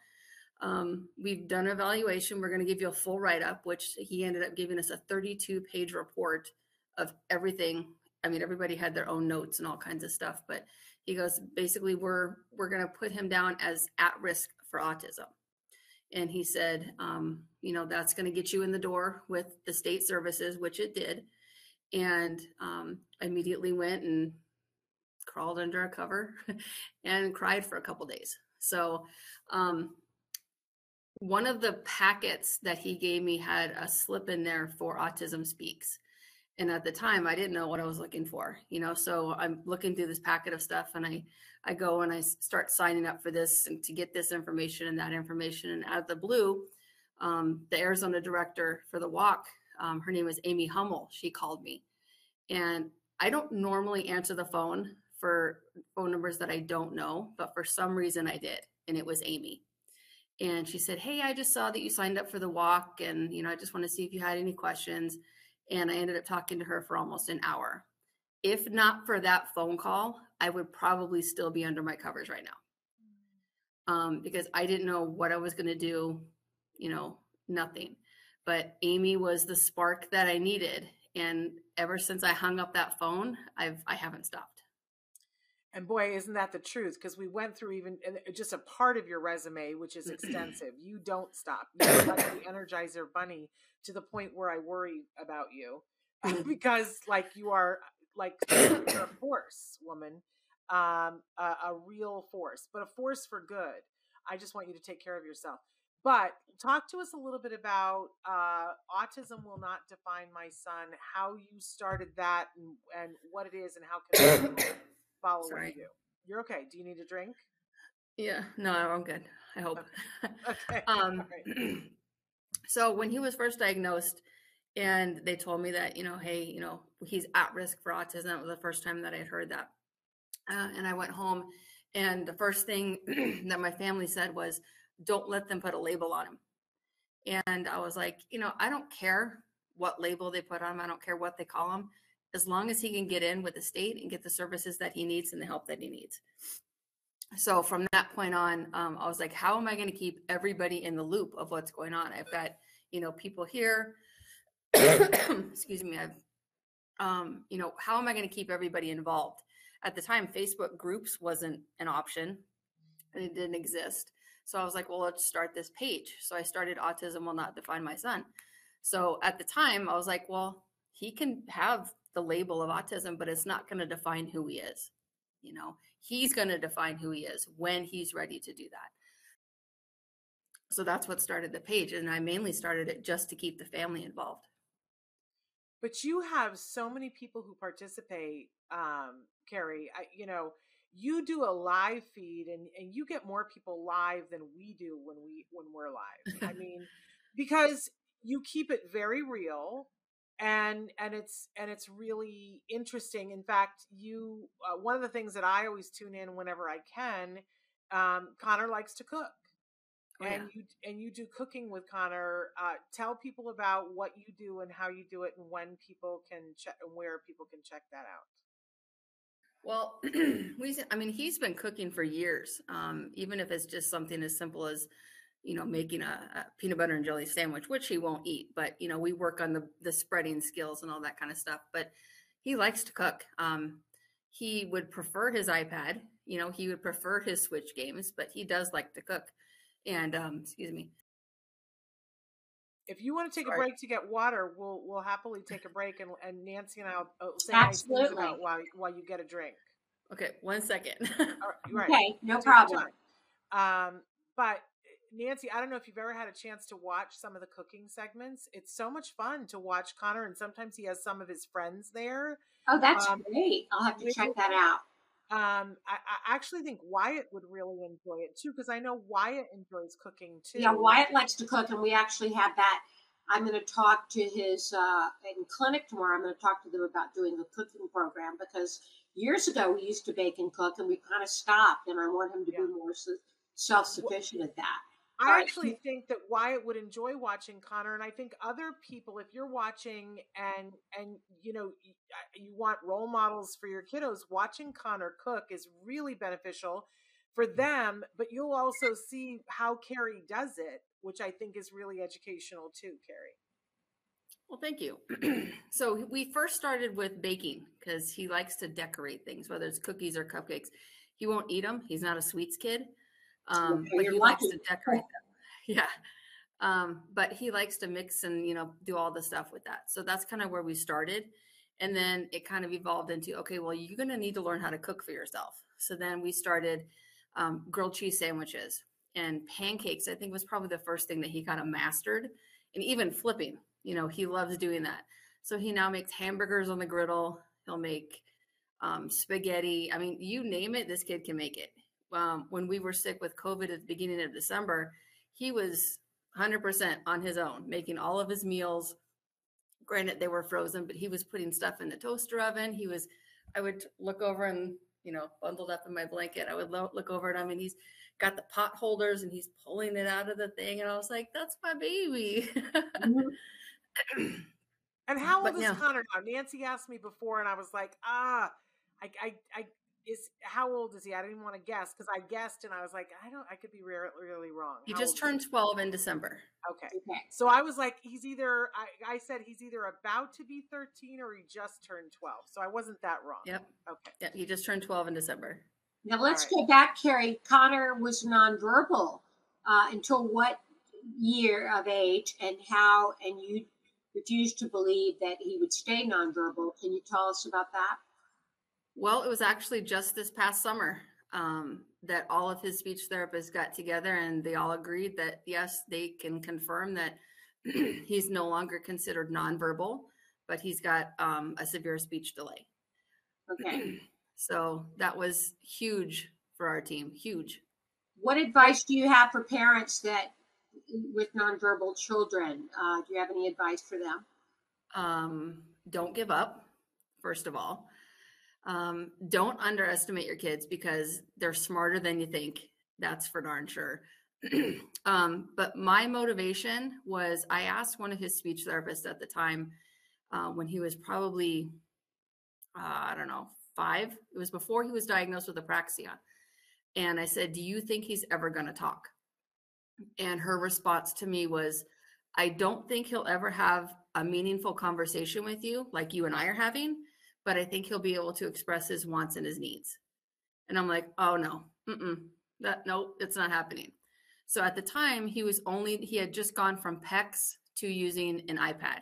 S4: um, we've done an evaluation. We're going to give you a full write up, which he ended up giving us a 32 page report of everything. I mean, everybody had their own notes and all kinds of stuff, but he goes basically we're we're going to put him down as at risk for autism and he said um, you know that's going to get you in the door with the state services which it did and um, I immediately went and crawled under a cover [laughs] and cried for a couple days. So um, one of the packets that he gave me had a slip in there for autism speaks and at the time i didn't know what i was looking for you know so i'm looking through this packet of stuff and i i go and i start signing up for this and to get this information and that information and out of the blue um, the arizona director for the walk um, her name was amy hummel she called me and i don't normally answer the phone for phone numbers that i don't know but for some reason i did and it was amy and she said hey i just saw that you signed up for the walk and you know i just want to see if you had any questions and I ended up talking to her for almost an hour. If not for that phone call, I would probably still be under my covers right now. Um, because I didn't know what I was going to do, you know, nothing. But Amy was the spark that I needed, and ever since I hung up that phone, I've I haven't stopped.
S2: And boy, isn't that the truth? Because we went through even uh, just a part of your resume, which is [clears throat] extensive. you don't stop. You're like the Energizer Bunny to the point where I worry about you [laughs] mm. because, like, you are uh, like [clears throat] you're a force, woman, um, a, a real force, but a force for good. I just want you to take care of yourself. But talk to us a little bit about uh, autism will not define my son. How you started that, and, and what it is, and how can people [coughs] follow
S4: Sorry.
S2: you. You're okay. Do you need a drink?
S4: Yeah, no, I'm good. I hope.
S2: Okay. [laughs] [laughs]
S4: um,
S2: All right. [clears throat]
S4: so when he was first diagnosed, and they told me that you know, hey, you know, he's at risk for autism. That was the first time that I had heard that, uh, and I went home, and the first thing [clears throat] that my family said was, "Don't let them put a label on him." And I was like, you know, I don't care what label they put on him. I don't care what they call him, as long as he can get in with the state and get the services that he needs and the help that he needs so from that point on um, i was like how am i going to keep everybody in the loop of what's going on i've got you know people here [coughs] excuse me i've um, you know how am i going to keep everybody involved at the time facebook groups wasn't an option and it didn't exist so i was like well let's start this page so i started autism will not define my son So at the time, I was like, well, he can have the label of autism, but it's not going to define who he is. You know, he's going to define who he is when he's ready to do that. So that's what started the page. And I mainly started it just to keep the family involved.
S2: But you have so many people who participate, um, Carrie. I, you know, you do a live feed and, and you get more people live than we do when we when we're live. I [laughs] mean, because you keep it very real and and it's and it's really interesting. In fact you uh, one of the things that i always tune in whenever i can um, connor likes to cook. Oh, and you and you do cooking with connor uh, tell people about what you do and how you do it and when people can check and where people can check that out
S4: well [clears throat] we i mean he's been cooking for years um, even if it's just something as simple as you know, making a, a, peanut butter and jelly sandwich, which he won't eat. But you know, we work on the the spreading skills and all that kind of stuff. But he likes to cook. Um, he would prefer his iPad. You know, he would prefer his Switch games, but he does like to cook. And um, excuse me.
S2: If you want to take Sorry. a break to get water, we'll we'll happily take a break, and, and Nancy and I'll, I'll say
S1: Absolutely. nice
S2: things about while while you get a drink.
S4: Okay, one second. [laughs]
S1: right. Okay, no take problem.
S2: Um, but Nancy, I don't know if you've ever had a chance to watch some of the cooking segments. It's so much fun to watch Connor, and sometimes he has some of his friends there.
S1: Oh, that's um, great! I'll have to check that out.
S2: Um, I, I, actually think Wyatt would really enjoy it too, because I know Wyatt enjoys cooking too.
S1: Yeah, Wyatt likes to cook, and we actually have that. I'm going to talk to his uh, in clinic tomorrow. I'm going to talk to them about doing a cooking program because years ago we used to bake and cook, and we kind of stopped. And I want him to yeah. be more self sufficient at that.
S2: I actually think that Wyatt would enjoy watching Connor, and I think other people, if you're watching and and you know uh, you want role models for your kiddos, watching Connor cook is really beneficial for them. But you'll also see how Carrie does it, which I think is really educational too, Carrie.
S4: Well, thank you. [clears throat] so we first started with baking because he likes to decorate things, whether it's cookies or cupcakes. He won't eat them. He's not a sweets kid. Um, okay, but he likes to decorate them. [laughs] Yeah. Um, but he likes to mix and, you know, do all the stuff with that. So that's kind of where we started. And then it kind of evolved into, okay, well, you're going to need to learn how to cook for yourself. So then we started um, grilled cheese sandwiches and pancakes. I think was probably the first thing that he kind of mastered and even flipping, you know, he loves doing that. So he now makes hamburgers on the griddle. He'll make um, spaghetti. I mean, you name it, this kid can make it um, when we were sick with COVID at the beginning of December, he was 100% on his own, making all of his meals. Granted, they were frozen, but he was putting stuff in the toaster oven. He was, I would look over and, you know, bundled up in my blanket. I would lo- look over at him and he's got the pot holders and he's pulling it out of the thing. And I was like, that's my baby.
S2: Mm-hmm. [clears throat] and how old but is. Connor now? Nancy asked me before, and I was like, ah, I, I, I is how old is he? I didn't want to guess because I guessed and I was like, I don't, I could be re- really wrong.
S4: He how just turned 12 in December.
S2: Okay. okay. So I was like, he's either, I, I said he's either about to be 13 or he just turned 12. So I wasn't that wrong.
S4: Yep.
S2: Okay.
S4: Yep. He just turned 12 in December.
S1: Now let's right. go back, Carrie. Connor was nonverbal uh, until what year of age and how, and you refused to believe that he would stay nonverbal. Can you tell us about that?
S4: Well, it was actually just this past summer um, that all of his speech therapists got together and they all agreed that yes, they can confirm that [clears throat] he's no longer considered nonverbal, but he's got um, a severe speech delay.
S1: Okay. [clears throat]
S4: so that was huge for our team. Huge.
S1: What advice do you have for parents that with nonverbal children? Uh, do you have any advice for them?
S4: Um, don't give up, first of all. Um, don't underestimate your kids because they're smarter than you think. That's for darn sure. [clears throat] um, but my motivation was I asked one of his speech therapists at the time uh, when he was probably, uh, I don't know, five. It was before he was diagnosed with apraxia. And I said, Do you think he's ever going to talk? And her response to me was, I don't think he'll ever have a meaningful conversation with you like you and I are having but I think he'll be able to express his wants and his needs. And I'm like, oh no, mm-mm, that nope, it's not happening. So at the time, he was only he had just gone from PECS to using an iPad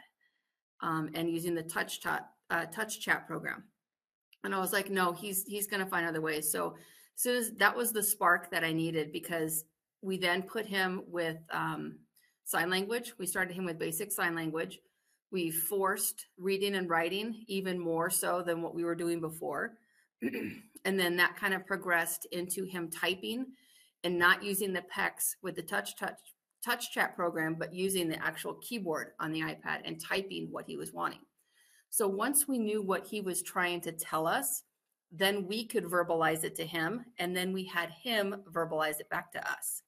S4: um, and using the touch chat, uh, touch chat program. And I was like, no, he's he's going to find other ways. So, so that was the spark that I needed because we then put him with um, sign language. We started him with basic sign language. We forced reading and writing even more so than what we were doing before. [clears throat] and then that kind of progressed into him typing and not using the PECS with the touch touch touch chat program, but using the actual keyboard on the iPad and typing what he was wanting. So once we knew what he was trying to tell us, then we could verbalize it to him, and then we had him verbalize it back to us.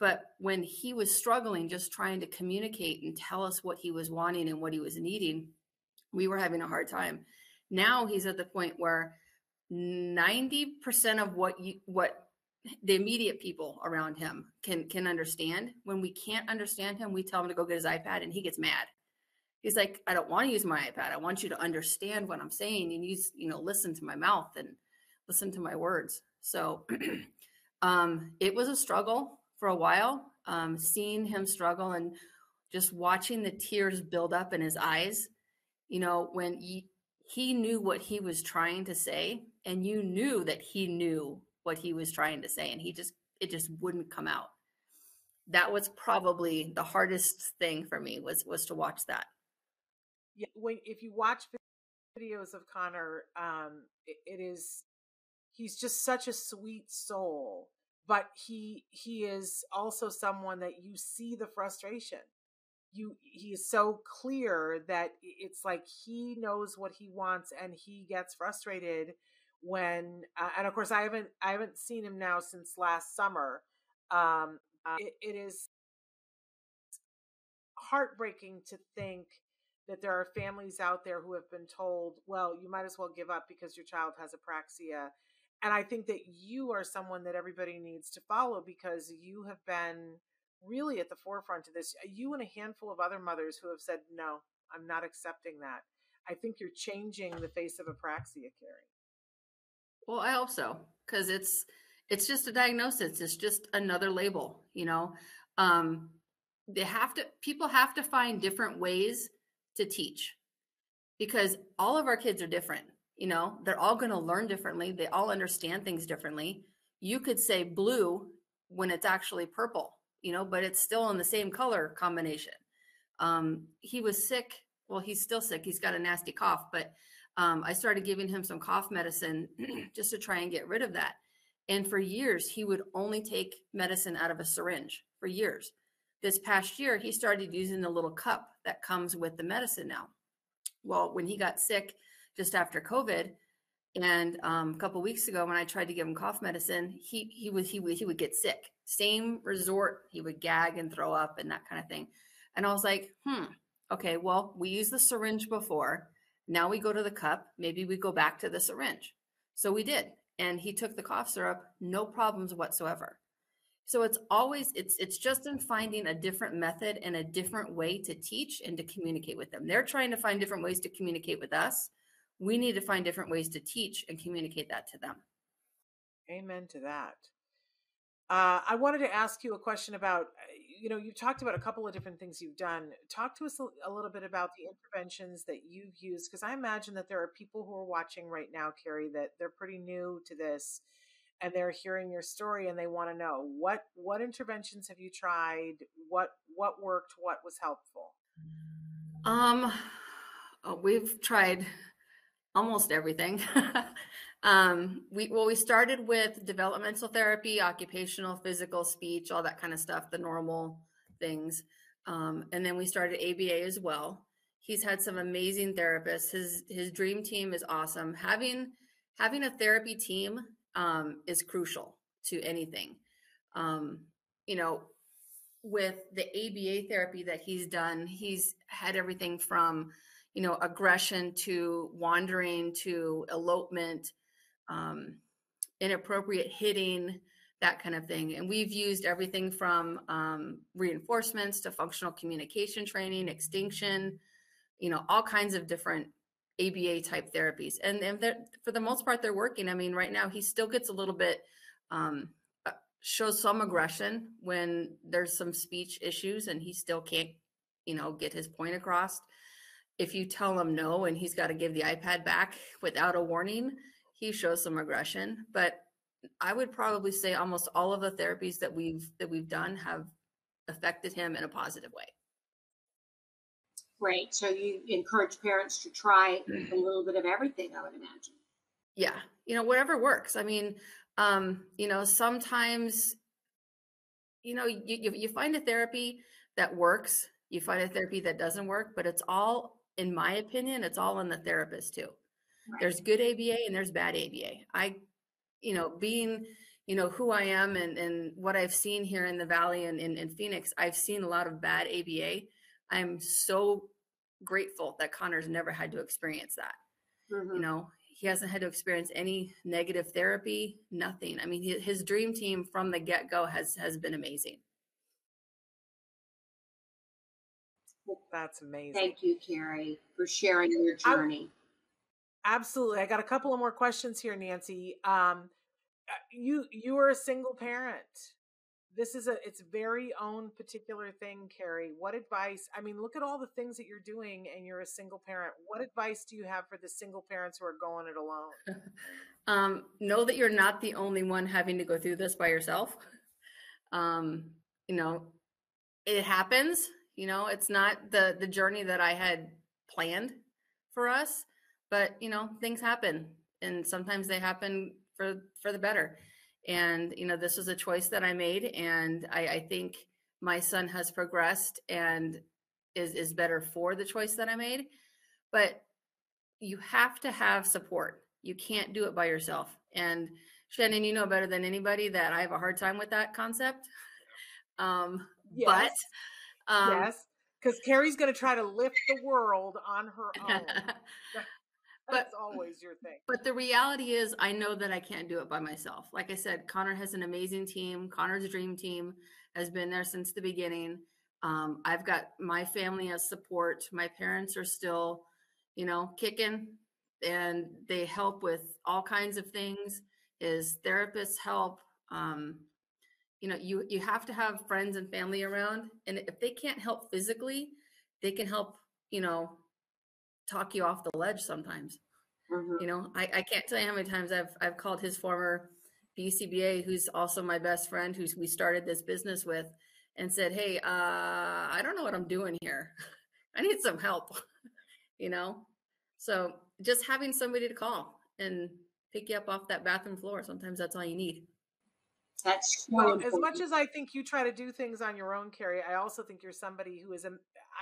S4: But when he was struggling, just trying to communicate and tell us what he was wanting and what he was needing, we were having a hard time. Now he's at the point where 90% of what you what the immediate people around him can can understand. When we can't understand him, we tell him to go get his iPad and he gets mad. He's like, I don't want to use my iPad. I want you to understand what I'm saying and use, you know, listen to my mouth and listen to my words. So [clears throat] um, it was a struggle for a while, um, seeing him struggle and just watching the tears build up in his eyes. You know, when he, he knew what he was trying to say, and you knew that he knew what he was trying to say and he just it just wouldn't come out that was probably the hardest thing for me was was to watch that
S2: yeah when if you watch videos of connor um it, it is he's just such a sweet soul but he he is also someone that you see the frustration you he is so clear that it's like he knows what he wants and he gets frustrated when uh, and of course I haven't I haven't seen him now since last summer. Um, it, it is heartbreaking to think that there are families out there who have been told, well, you might as well give up because your child has apraxia. And I think that you are someone that everybody needs to follow because you have been really at the forefront of this. You and a handful of other mothers who have said, no, I'm not accepting that. I think you're changing the face of apraxia, Carrie.
S4: Well, I hope so because it's it's just a diagnosis. It's just another label, you know. Um, they have to people have to find different ways to teach because all of our kids are different. You know, they're all going to learn differently. They all understand things differently. You could say blue when it's actually purple, you know, but it's still in the same color combination. Um, he was sick. Well, he's still sick. He's got a nasty cough, but um, I started giving him some cough medicine [clears throat] just to try and get rid of that. And for years, he would only take medicine out of a syringe for years. This past year, he started using the little cup that comes with the medicine now. Well, when he got sick just after COVID, and um, a couple weeks ago, when I tried to give him cough medicine, he he would he would he would get sick. Same resort, he would gag and throw up and that kind of thing. And I was like, hmm, okay, well, we used the syringe before now we go to the cup. Maybe we go back to the syringe. So we did. And he took the cough syrup, no problems whatsoever. So it's always it's it's just in finding a different method and a different way to teach and to communicate with them. They're trying to find different ways to communicate with us. We need to find different ways to teach and communicate that to them.
S2: Amen to that. Uh, I wanted to ask you a question about you know, you've talked about a couple of different things you've done. Talk to us a, a little bit about the interventions that you've used, because I imagine that there are people who are watching right now, Carrie, that they're pretty new to this, and they're hearing your story and they want to know what what interventions have you tried, what what worked, what was helpful.
S4: Um, oh, we've tried almost everything. [laughs] Um, we well, we started with developmental therapy, occupational, physical, speech, all that kind of stuff, the normal things. Um, and then we started ABA as well. He's had some amazing therapists. His his dream team is awesome. Having having a therapy team um, is crucial to anything. Um, you know, with the ABA therapy that he's done, he's had everything from you know aggression to wandering to elopement um, inappropriate hitting, that kind of thing. And we've used everything from um, reinforcements to functional communication training, extinction, you know, all kinds of different ABA type therapies. And, and for the most part, they're working. I mean, right now, he still gets a little bit, um, uh, shows some aggression when there's some speech issues and he still can't you know, get his point across. If you tell him no and he's got to give the iPad back without a warning, he shows some aggression. But I would probably say almost all of the therapies that we've that we've done have affected him in a positive way.
S1: Great. So you encourage parents to try a little bit of everything, I would imagine.
S4: Yeah. You know, whatever works. I mean, um, you know, sometimes, you know, you, you, you find a therapy that works, you find a therapy that doesn't work, but it's all, in my opinion, it's all on the therapist too. Right. There's good ABA and there's bad ABA. I, you know, being, you know, who I am and, and what I've seen here in the Valley and in, in Phoenix, I've seen a lot of bad ABA. I'm so grateful that Connor's never had to experience that. Mm-hmm. You know, he hasn't had to experience any negative therapy, nothing. I mean, his dream team from the get go has has been amazing.
S2: That's amazing.
S1: Thank you, Carrie, for sharing your journey.
S2: I, absolutely. I got a couple of more questions here, Nancy. Um, uh, you you are a single parent this is a it's very own particular thing carrie what advice i mean look at all the things that you're doing and you're a single parent what advice do you have for the single parents who are going it alone [laughs]
S4: um, know that you're not the only one having to go through this by yourself um, you know it happens you know it's not the the journey that i had planned for us but you know things happen and sometimes they happen for for the better and, you know, this was a choice that I made. And I, I think my son has progressed and is, is better for the choice that I made. But you have to have support. You can't do it by yourself. And Shannon, you know better than anybody that I have a hard time with that concept. [laughs] Um, yes.
S2: Um, yes, because Carrie's going to try to lift the world on her own. [laughs] That's but, always your thing.
S4: But the reality is, I know that I can't do it by myself. Like I said, Connor has an amazing team. Connor's dream team has been there since the beginning. Um, I've got my family as support. My parents are still, you know, kicking and they help with all kinds of things. Is therapists help? Um, you know, you you have to have friends and family around, and if they can't help physically, they can help. You know, talk you off the ledge sometimes. Mm-hmm. You know, I, I can't tell you how many times I've I've called his former BCBA, who's also my best friend, who's we started this business with, and said, "Hey, uh, I don't know what I'm doing here. [laughs] I need some help." [laughs] you know, so just having somebody to call and pick you up off that bathroom floor. Sometimes that's all you need.
S1: That's
S2: well, as much as I think you try to do things on your own, Carrie, I also think you're somebody who is a.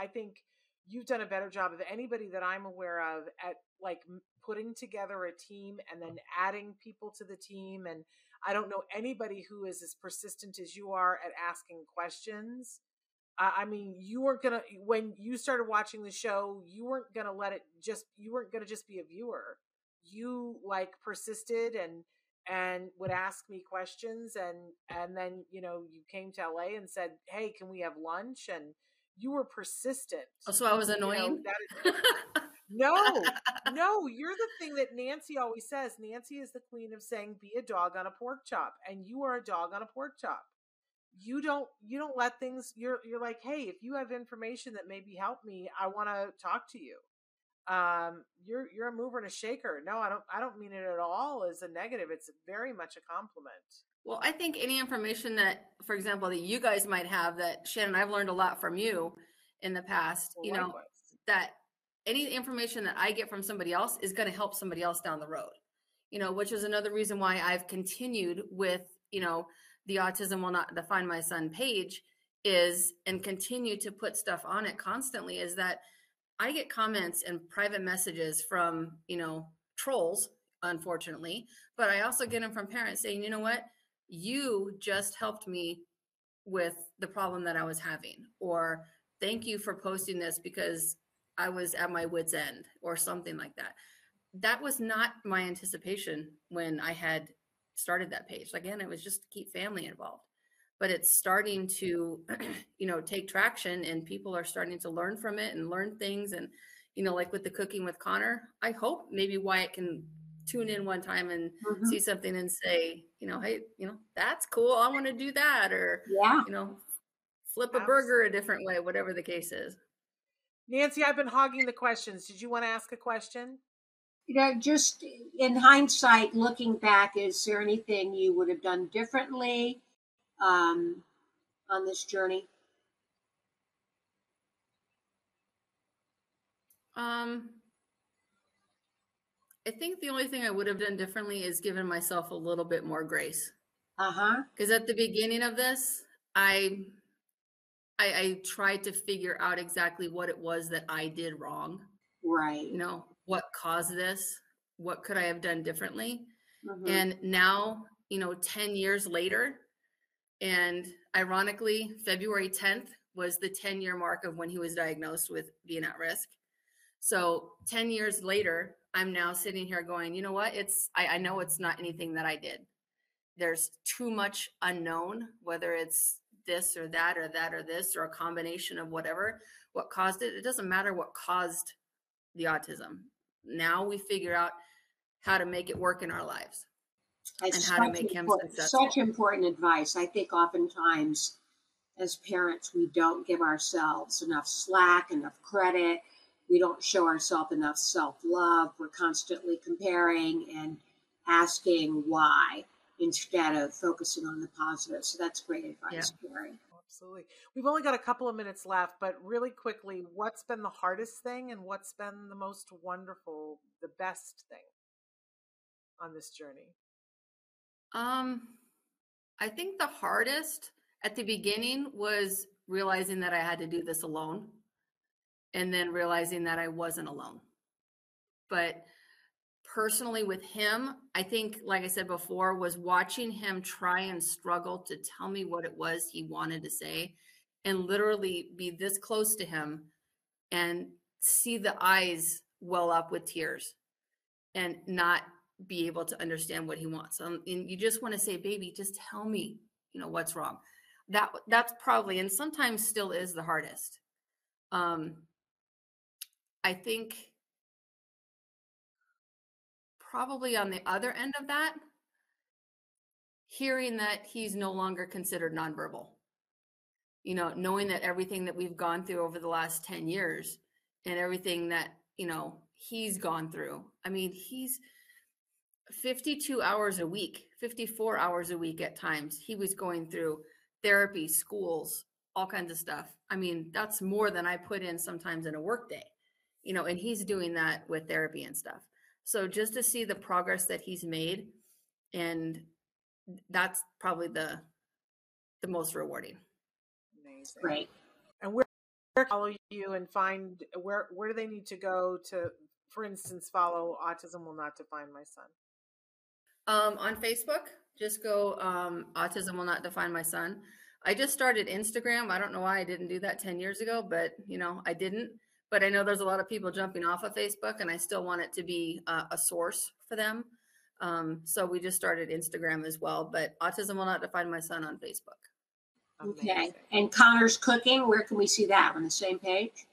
S2: I think you've done a better job of anybody that I'm aware of at like putting together a team and then adding people to the team. And I don't know anybody who is as persistent as you are at asking questions. I mean, you weren't gonna when you started watching the show, you weren't gonna let it just you weren't gonna just be a viewer. You like persisted and and would ask me questions and and then you know you came to LA and said, "Hey, can we have lunch?" and you were persistent.
S4: Oh, so I was annoying.
S2: You know, [laughs] no, no, you're the thing that Nancy always says. Nancy is the queen of saying, "Be a dog on a pork chop," and you are a dog on a pork chop. You don't, you don't let things. You're, you're like, hey, if you have information that maybe help me, I want to talk to you. Um, you're, you're a mover and a shaker. No, I don't, I don't mean it at all as a negative. It's very much a compliment.
S4: Well, I think any information that, for example, that you guys might have that Shannon, I've learned a lot from you in the past, well, you know, likewise. that any information that I get from somebody else is going to help somebody else down the road, you know, which is another reason why I've continued with, you know, the autism will not define my son page is and continue to put stuff on it constantly is that I get comments and private messages from, you know, trolls, unfortunately, but I also get them from parents saying, you know what, you just helped me with the problem that I was having, or thank you for posting this because I was at my wits' end, or something like that. That was not my anticipation when I had started that page. Again, it was just to keep family involved. But it's starting to, [clears throat] you know, take traction and people are starting to learn from it and learn things. And, you know, like with the cooking with Connor, I hope maybe Wyatt can tune in one time and mm-hmm. see something and say, you know, hey, you know, that's cool. I want to do that. Or,
S1: yeah,
S4: you know, flip a Absolutely. burger a different way, whatever the case is.
S2: Nancy, I've been hogging the questions. Did you want to ask a question?
S1: You know, just in hindsight, looking back, is there anything you would have done differently um, on this journey?
S4: Um, I think the only thing I would have done differently is given myself a little bit more grace.
S1: Uh huh.
S4: Because at the beginning of this, I, I I tried to figure out exactly what it was that I did wrong.
S1: Right.
S4: You know, what caused this? What could I have done differently?
S1: Mhm.
S4: And now, you know, 10 years later, and ironically, February 10th was the 10 year mark of when he was diagnosed with being at risk. So 10 years later, I'm now sitting here going, you know what? It's, I, I know it's not anything that I did. There's too much unknown, whether it's this or that or that or this or a combination of whatever, what caused it. It doesn't matter what caused the autism. Now we figure out how to make it work in our lives.
S1: It's
S4: and how to
S1: such
S4: make him
S1: important-
S4: successful.
S1: Such important advice. I think oftentimes as parents, we don't give ourselves enough slack, enough credit. We don't show ourselves enough self love. We're constantly comparing and asking why instead of focusing on the positive. So that's great advice, Carrie.
S2: Absolutely. We've only got a couple of minutes left, but really quickly, what's been the hardest thing and what's been the most wonderful, the best thing on this journey?
S4: Um, I think the hardest at the beginning was realizing that I had to do this alone and then realizing that I wasn't alone. But personally with him, I think like I said before was watching him try and struggle to tell me what it was he wanted to say and literally be this close to him and see the eyes well up with tears and not be able to understand what he wants. Um, and you just want to say, baby, just tell me, you know, what's wrong. That that's probably and sometimes still is the hardest. Um, I think probably on the other end of that, hearing that he's no longer considered nonverbal. You know, knowing that everything that we've gone through over the last 10 years and everything that, you know, he's gone through. I mean, he's 52 hours a week, 54 hours a week at times. He was going through therapy, schools, all kinds of stuff. I mean, that's more than I put in sometimes in a workday, you know, and he's doing that with therapy and stuff. So just to see the progress that he's made, and that's probably the the most rewarding.
S2: Amazing.
S1: Great.
S2: And where, where can follow you and find where where do they need to go to, for instance, follow Autism Will Not Define My Son?
S4: Um, on Facebook, just go um, Autism Will Not Define My Son. I just started Instagram. I don't know why I didn't do that 10 years ago, but you know, I didn't. But I know there's a lot of people jumping off of Facebook, and I still want it to be uh, a source for them. Um, so we just started Instagram as well. But Autism Will Not Define My Son on Facebook.
S1: Okay. And Connor's cooking, where can we see that on the same page?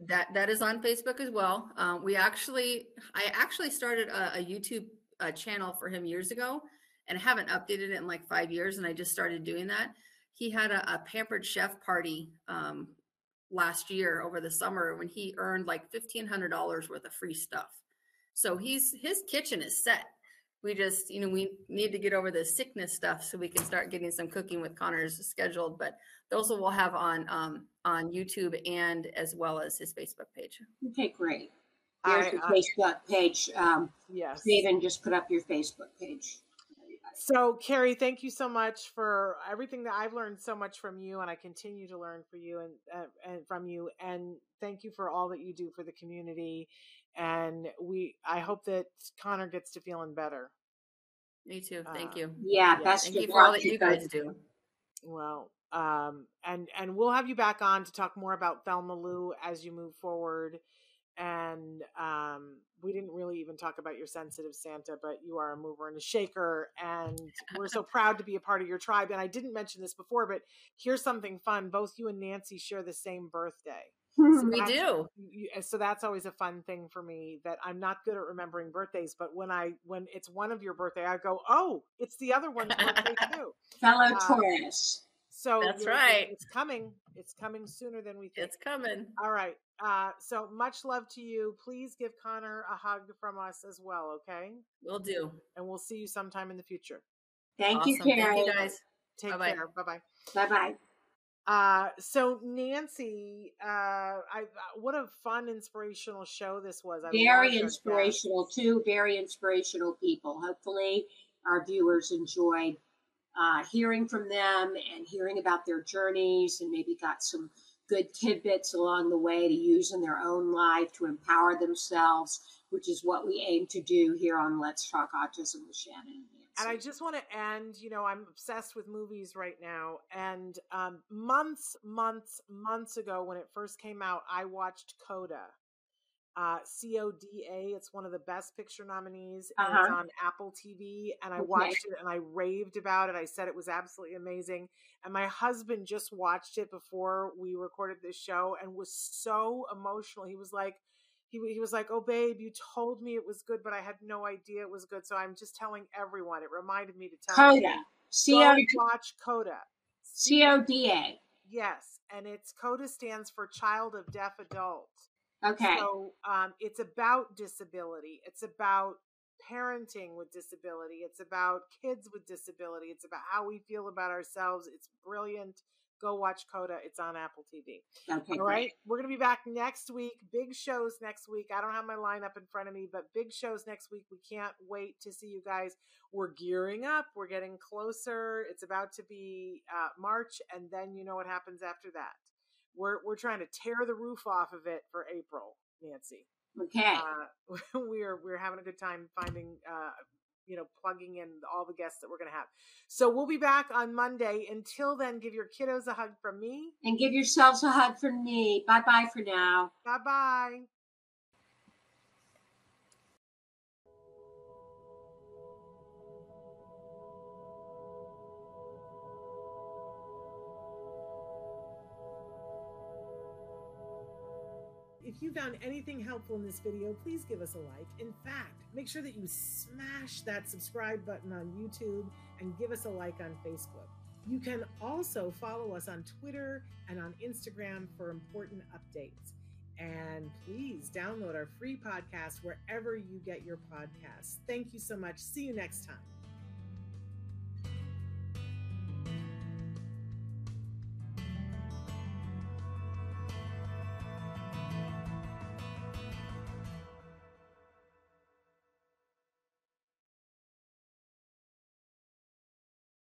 S4: That that is on Facebook as well. Um, we actually, I actually started a, a YouTube uh, channel for him years ago, and I haven't updated it in like five years. And I just started doing that. He had a, a pampered chef party um, last year over the summer when he earned like fifteen hundred dollars worth of free stuff. So he's his kitchen is set. We just, you know, we need to get over the sickness stuff so we can start getting some cooking with Connor's scheduled. But those we'll have on um, on YouTube and as well as his Facebook page.
S1: Okay, great. Here's
S2: I-
S1: the
S2: I-
S1: Facebook page. Um,
S2: Yes.
S1: Stephen, just put up your Facebook page.
S2: So, Carrie, thank you so much for everything that I've learned so much from you, and I continue to learn for you and uh, and from you. And thank you for all that you do for the community. And we, I hope that Connor gets to feeling better.
S4: Me too. Thank
S2: Uh,
S4: you.
S1: Yeah,
S2: Yeah,
S1: best
S4: Thank you for all that you guys do.
S2: Well, um, and and we'll have you back on to talk more about Thelma Lou as you move forward. And um, we didn't really even talk about your sensitive Santa, but you are a mover and a shaker, and we're so proud to be a part of your tribe. And I didn't mention this before, but here's something fun: both you and Nancy share the same birthday. [laughs]
S4: We do.
S2: you- so that's always a fun thing for me that I'm not good at remembering birthdays, but when I when it's one of your birthday, I go, oh, it's the other one's birthday [laughs] too.
S1: Fellow
S2: Uh,
S1: Taurus.
S2: So
S4: That's right.
S2: It's coming. It's coming sooner than we think.
S4: It's coming.
S2: All right. Uh, so much love to you. Please give Connor a hug from us as well, okay?
S4: We'll do.
S2: And we'll see you sometime in the future.
S1: Thank
S4: awesome.
S1: you, Carrie.
S4: Thank you guys.
S2: Take
S4: Bye-bye.
S2: care. Bye bye.
S1: Bye bye.
S2: Uh, so Nancy, uh, I what a fun, inspirational show this was. I
S1: Very inspirational,
S2: guests.
S1: too. Very inspirational people. Hopefully, our viewers enjoyed uh, hearing from them and hearing about their journeys and maybe got some good tidbits along the way to use in their own life to empower themselves, which is what we aim to do here on Let's Talk Autism with Shannon and
S2: I just want to end, you know, I'm obsessed with movies right now. And um, months, months, months ago, when it first came out, I watched Coda. Uh, C O D A. It's one of the best picture nominees. And it's
S1: Uh-huh.
S2: on Apple TV. And I
S1: Okay.
S2: watched it and I raved about it. I said it was absolutely amazing. And my husband just watched it before we recorded this show and was so emotional. He was like, he, he was like, "Oh, babe, you told me it was good, but I had no idea it was good. So I'm just telling everyone. It reminded me to tell
S1: Coda.
S2: everyone.
S1: C
S2: watch Coda.
S1: C O D A.
S2: Yes, and it's CODA stands for Child of Deaf Adult.
S1: Okay.
S2: So um, it's about disability. It's about parenting with disability. It's about kids with disability. It's about how we feel about ourselves. It's brilliant. Go watch Coda. It's on Apple TV.
S1: Okay.
S2: All right. We're going to be back next week. Big shows next week. I don't have my lineup in front of me, but big shows next week. We can't wait to see you guys. We're gearing up. We're getting closer. It's about to be uh, March, and then you know what happens after that. We're we're trying to tear the roof off of it for April, Nancy.
S1: Okay.
S2: Uh, [laughs] we're we're having a good time finding uh, you know plugging in all the guests that we're going to have. So we'll be back on Monday. Until then, give your kiddos a hug from me.
S1: and give yourselves a hug from me. Bye bye for now.
S2: Bye bye. If you found anything helpful in this video, please give us a like. In fact, make sure that you smash that subscribe button on YouTube and give us a like on Facebook. You can also follow us on Twitter and on Instagram for important updates. And please download our free podcast wherever you get your podcasts. Thank you so much. See you next time.